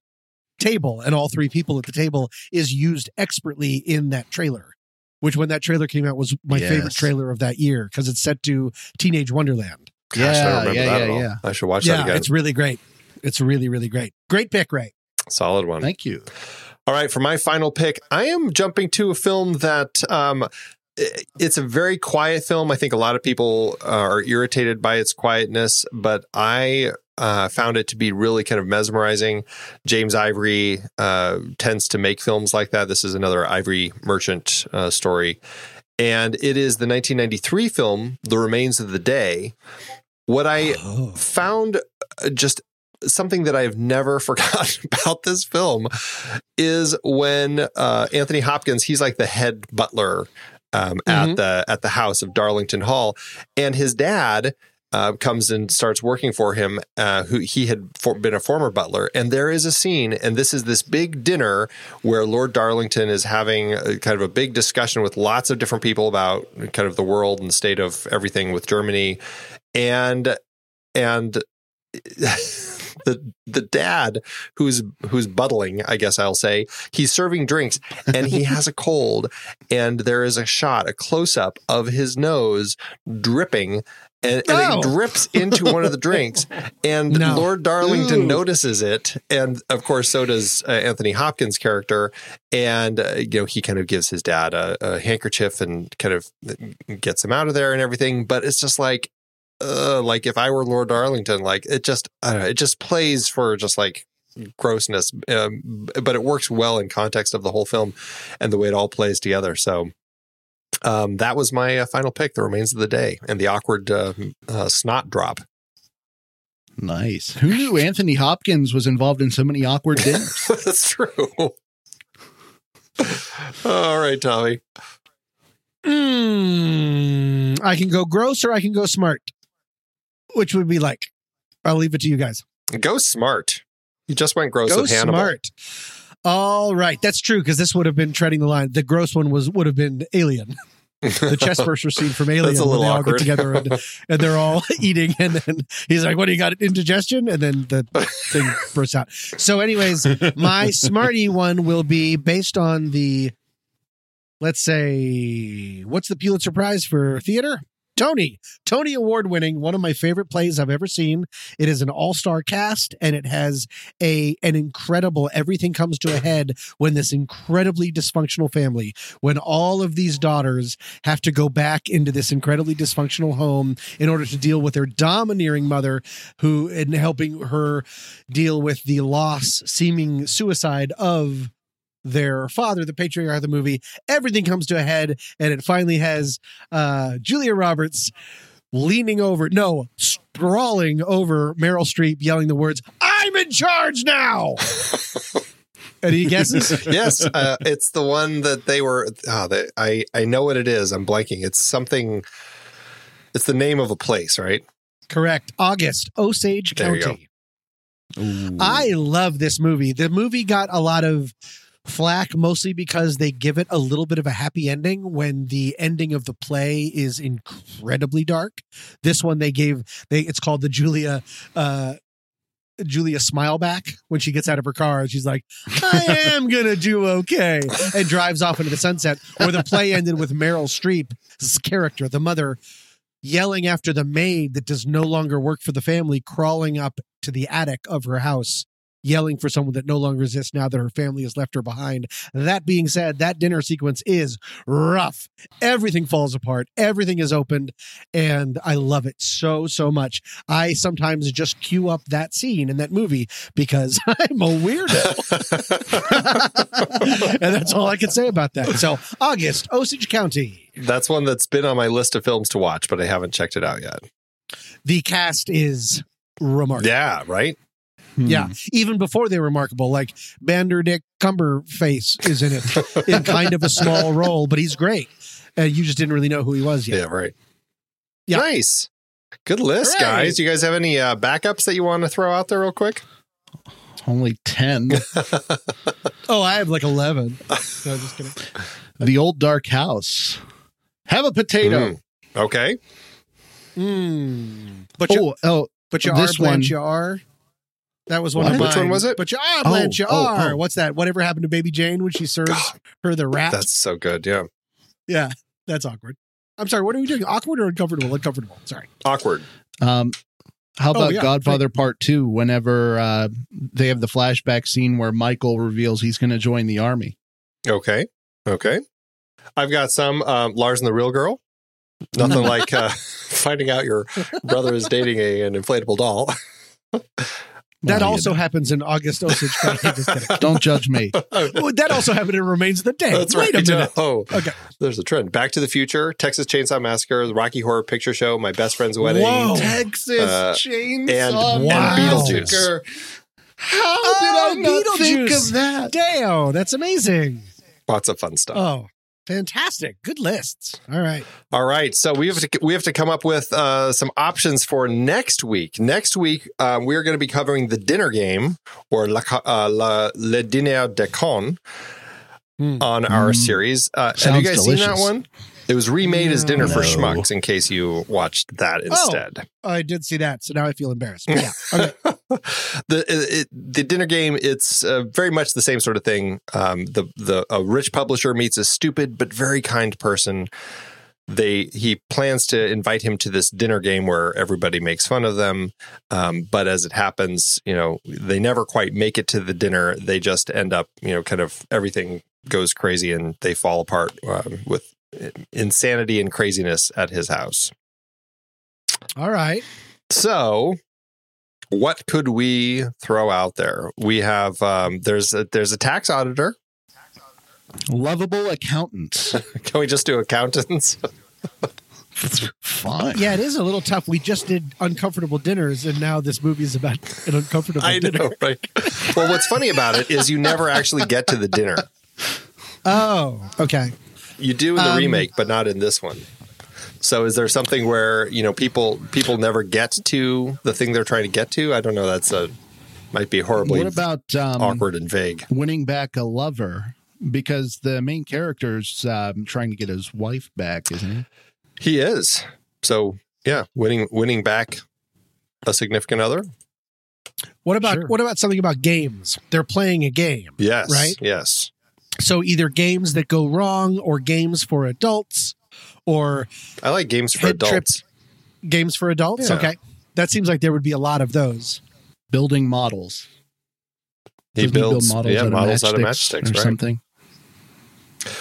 Table and all three people at the table is used expertly in that trailer. Which when that trailer came out was my favorite trailer of that year because it's set to Teenage Wonderland. Gosh, I don't Yeah, remember yeah, that yeah, at all. yeah. I should watch that again. it's really great. It's really really great. Great pick, Ray. Solid one. Thank you. All right, for my final pick, I am jumping to a film that um, it's a very quiet film. I think a lot of people are irritated by its quietness, but I uh, found it to be really kind of mesmerizing. James Ivory uh, tends to make films like that. This is another Ivory Merchant uh, story. And it is the 1993 film, The Remains of the Day. What I found uh, just something that I've never forgotten about this film is when uh, Anthony Hopkins, he's like the head butler um, at the at the house of Darlington Hall, and his dad. Uh, comes and starts working for him. Uh, who he had for, been a former butler, and there is a scene, and this is this big dinner where Lord Darlington is having a, kind of a big discussion with lots of different people about kind of the world and state of everything with Germany, and and the the dad who's who's buttling, I guess I'll say, he's serving drinks and he has a cold and there is a shot, a close up of his nose dripping and, and Oh. it drips into one of the drinks and No. Lord Darlington Ooh. notices it and of course so does uh, Anthony Hopkins character and uh, you know he kind of gives his dad a, a handkerchief and kind of gets him out of there and everything but it's just like uh, like if I were Lord Darlington, like it just, I don't know, it just plays for just like grossness, um, but it works well in context of the whole film and the way it all plays together. So, um, that was my uh, final pick. The remains of the day and the awkward uh, uh, snot drop. Nice. Who knew Anthony Hopkins was involved in so many awkward dinners? That's true. all right, Tommy. Mm, I can go gross or I can go smart. Which would be like? I'll leave it to you guys. Go smart. You just went gross go with Hannibal. smart. All right, that's true because this would have been treading the line. The gross one was would have been Alien. the chest burster scene from Alien. That's a little they all get together and, and they're all eating, and then he's like, "What do you got? Indigestion?" And then the thing bursts out. So, anyways, my smarty one will be based on the, let's say, what's the Pulitzer Prize for theater? Tony, Tony Award winning, one of my favorite plays I've ever seen. It is an all star cast, and it has a an incredible. Everything comes to a head when this incredibly dysfunctional family, when all of these daughters have to go back into this incredibly dysfunctional home in order to deal with their domineering mother, who and helping her deal with the loss, seeming suicide of their father, the patriarch of the movie. Everything comes to a head, and it finally has uh, Julia Roberts leaning over, no, sprawling over Meryl Streep, yelling the words, "I'm in charge now." Any guesses? yes, uh, it's the one that they were. Oh, they, I I know what it is. I'm blanking. It's something. It's the name of a place, right? Correct. August, Osage There County. I love this movie. The movie got a lot of flack mostly because they give it a little bit of a happy ending when the ending of the play is incredibly dark. This one they gave they it's called the Julia uh Julia smile back when she gets out of her car and she's like, I am gonna do okay and drives off into the sunset. Or the play ended with Meryl Streep's character, the mother, yelling after the maid that does no longer work for the family, crawling up to the attic of her house, yelling for someone that no longer exists now that her family has left her behind. That being said, that dinner sequence is rough. Everything falls apart, everything is opened, and I love it so, so much. I sometimes just queue up that scene in that movie because I'm a weirdo. and that's all I can say about that. So, August, Osage County. That's one that's been on my list of films to watch, but I haven't checked it out yet. The cast is remarkable. Yeah, right. Yeah, even before they're remarkable, like Banderdick Cumberface is in it in kind of a small role, but he's great. And you just didn't really know who he was yet. Yeah, right. Yeah. Nice. Good list, Hooray. guys. Do you guys have any uh, backups that you want to throw out there real quick? Only 10. Oh, I have like 11. No, just kidding. the old dark house. Have a potato. Mm. Okay. Mm. But you, Oh, oh, but you this are one- Blanche, you are. That was one What? of Which one was it? But you are Oh, Blanche, you oh, are. oh. What's that? Whatever happened to Baby Jane when she serves her the rat? That's so good. Yeah. yeah, that's awkward. I'm sorry. What are we doing? Awkward or uncomfortable? Uncomfortable. Sorry. Awkward. Um, how Oh, about yeah, Godfather Part Two? Whenever uh, they have the flashback scene where Michael reveals he's going to join the army. Okay. Okay. I've got some um, Lars and the Real Girl. Nothing like uh, finding out your brother is dating a, an inflatable doll. That Well, you also know. happens in August Osage County. Just. Don't judge me. Well, that also happened in Remains of the Day. That's Wait right. a minute. Oh, Okay. there's a trend. Back to the Future, Texas Chainsaw Massacre, the Rocky Horror Picture Show, My Best Friend's Wedding. Whoa. Texas Uh, Chainsaw and- and Beetlejuice. How Oh, did I not think of that? Damn, that's amazing. Lots of fun stuff. Oh, fantastic. Good lists. All right. All right, so we have to we have to come up with uh, some options for next week. Next week, um, we are going to be covering the dinner game or La, uh, La Le Dîner de Cons Hmm. on our Mm. series. Uh, have you guys seen that one? It was remade as Dinner for No. Schmucks. In case you watched that Oh. instead, I did see that, so now I feel embarrassed. But yeah. Okay. the it, the dinner game it's uh, very much the same sort of thing. Um, the the a rich publisher meets a stupid but very kind person. They he plans to invite him to this dinner game where everybody makes fun of them, um, but as it happens, you know they never quite make it to the dinner. They just end up, you know, kind of everything goes crazy and they fall apart um, with insanity and craziness at his house. All right. So, what could we throw out there? We have um, there's a, there's a tax auditor. Lovable accountants. Can we just do accountants? Fine. Yeah, it is a little tough. We just did uncomfortable dinners, and now this movie is about an uncomfortable I dinner. know, right? Well, what's funny about it is you never actually get to the dinner. Oh, okay. You do in the Um, remake, but not in this one. So, is there something where you know people people never get to the thing they're trying to get to? I don't know. That's a might be horribly What about um, awkward and vague. winning back a lover because the main character's um, trying to get his wife back, isn't he? He is. So yeah, winning winning back a significant other. What about Sure. what about something about games? They're playing a game. Yes. Right? Yes. So either games that go wrong or games for adults or I like games for Head trip. adults. games for adults. Yeah. Okay. That seems like there would be a lot of those. Building models. He Doesn't build models yeah, out of models out of matchsticks matchsticks, or right? something.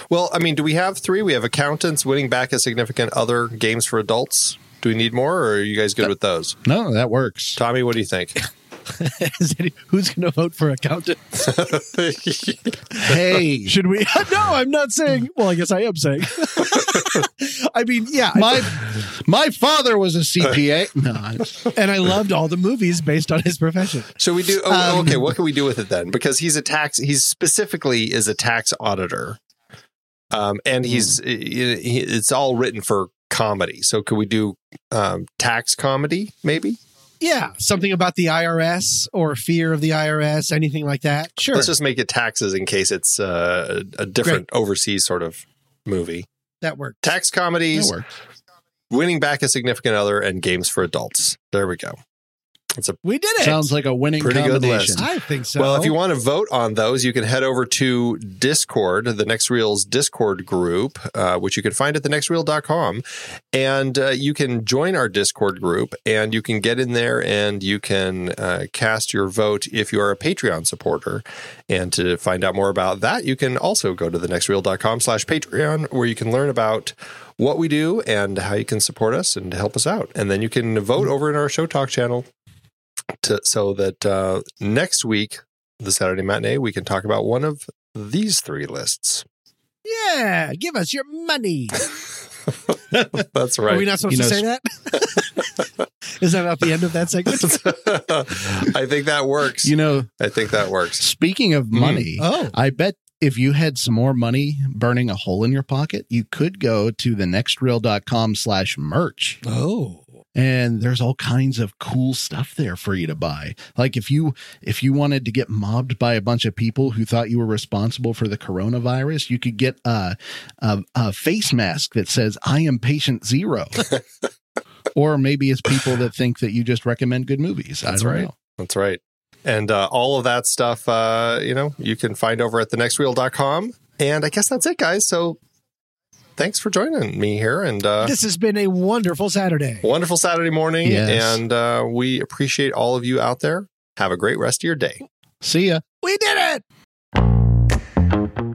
Well, I mean, do we have three? We have accountants winning back a significant other games for adults. Do we need more, or are you guys good uh, with those? No, that works. Tommy, what do you think? Is any- Who's going to vote for accountant? Hey, Should we? no, I'm not saying. Well, I guess I am saying. I mean, yeah. My my father was a CPA. No, and I loved all the movies based on his profession. So we do. Oh, Um, okay, what can we do with it then? Because he's a tax. He's specifically is a tax auditor, um, and he's Hmm. it's all written for comedy. So could we do um, tax comedy? Maybe. Yeah, something about the IRS or fear of the IRS, anything like that. Sure, Let's just make it taxes in case it's uh, a different overseas sort of movie. that worked. Tax comedies, that works. winning back a significant other, and games for adults. There we go. It's a We did it. Sounds like a winning Pretty good combination. list. I think so. Well, if you want to vote on those, you can head over to Discord, the Next Reels Discord group, uh, which you can find at thenextreel.com. And uh, you can join our Discord group and you can get in there and you can uh, cast your vote if you are a Patreon supporter. And to find out more about that, you can also go to thenextreel.com slash Patreon, where you can learn about what we do and how you can support us and help us out. And then you can vote over in our Show Talk channel to, so that uh, next week, the Saturday matinee, we can talk about one of these three lists. yeah, give us your money. That's right. Are right. we not supposed You to know, say that? Is that not the end of that segment? I think that works. You know, I think that works. speaking of money, Oh. I bet if you had some more money burning a hole in your pocket, you could go to the nextreel.com slash merch. Oh. And there's all kinds of cool stuff there for you to buy like if you if you wanted to get mobbed by a bunch of people who thought you were responsible for the coronavirus you could get a a, a face mask that says i am patient zero or maybe it's people that think that you just recommend good movies That's i don't right. know That's right. And uh, all of that stuff, uh, you know, you can find over at thenextreel.com. And I guess that's it, guys. So thanks for joining me here. And uh, This has been a wonderful Saturday. wonderful Saturday morning. Yes. And uh, we appreciate all of you out there. Have a great rest of your day. see ya We did it.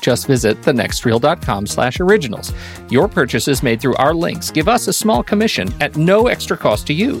Just visit thenextreel.com slash originals. Your purchases made through our links give us a small commission at no extra cost to you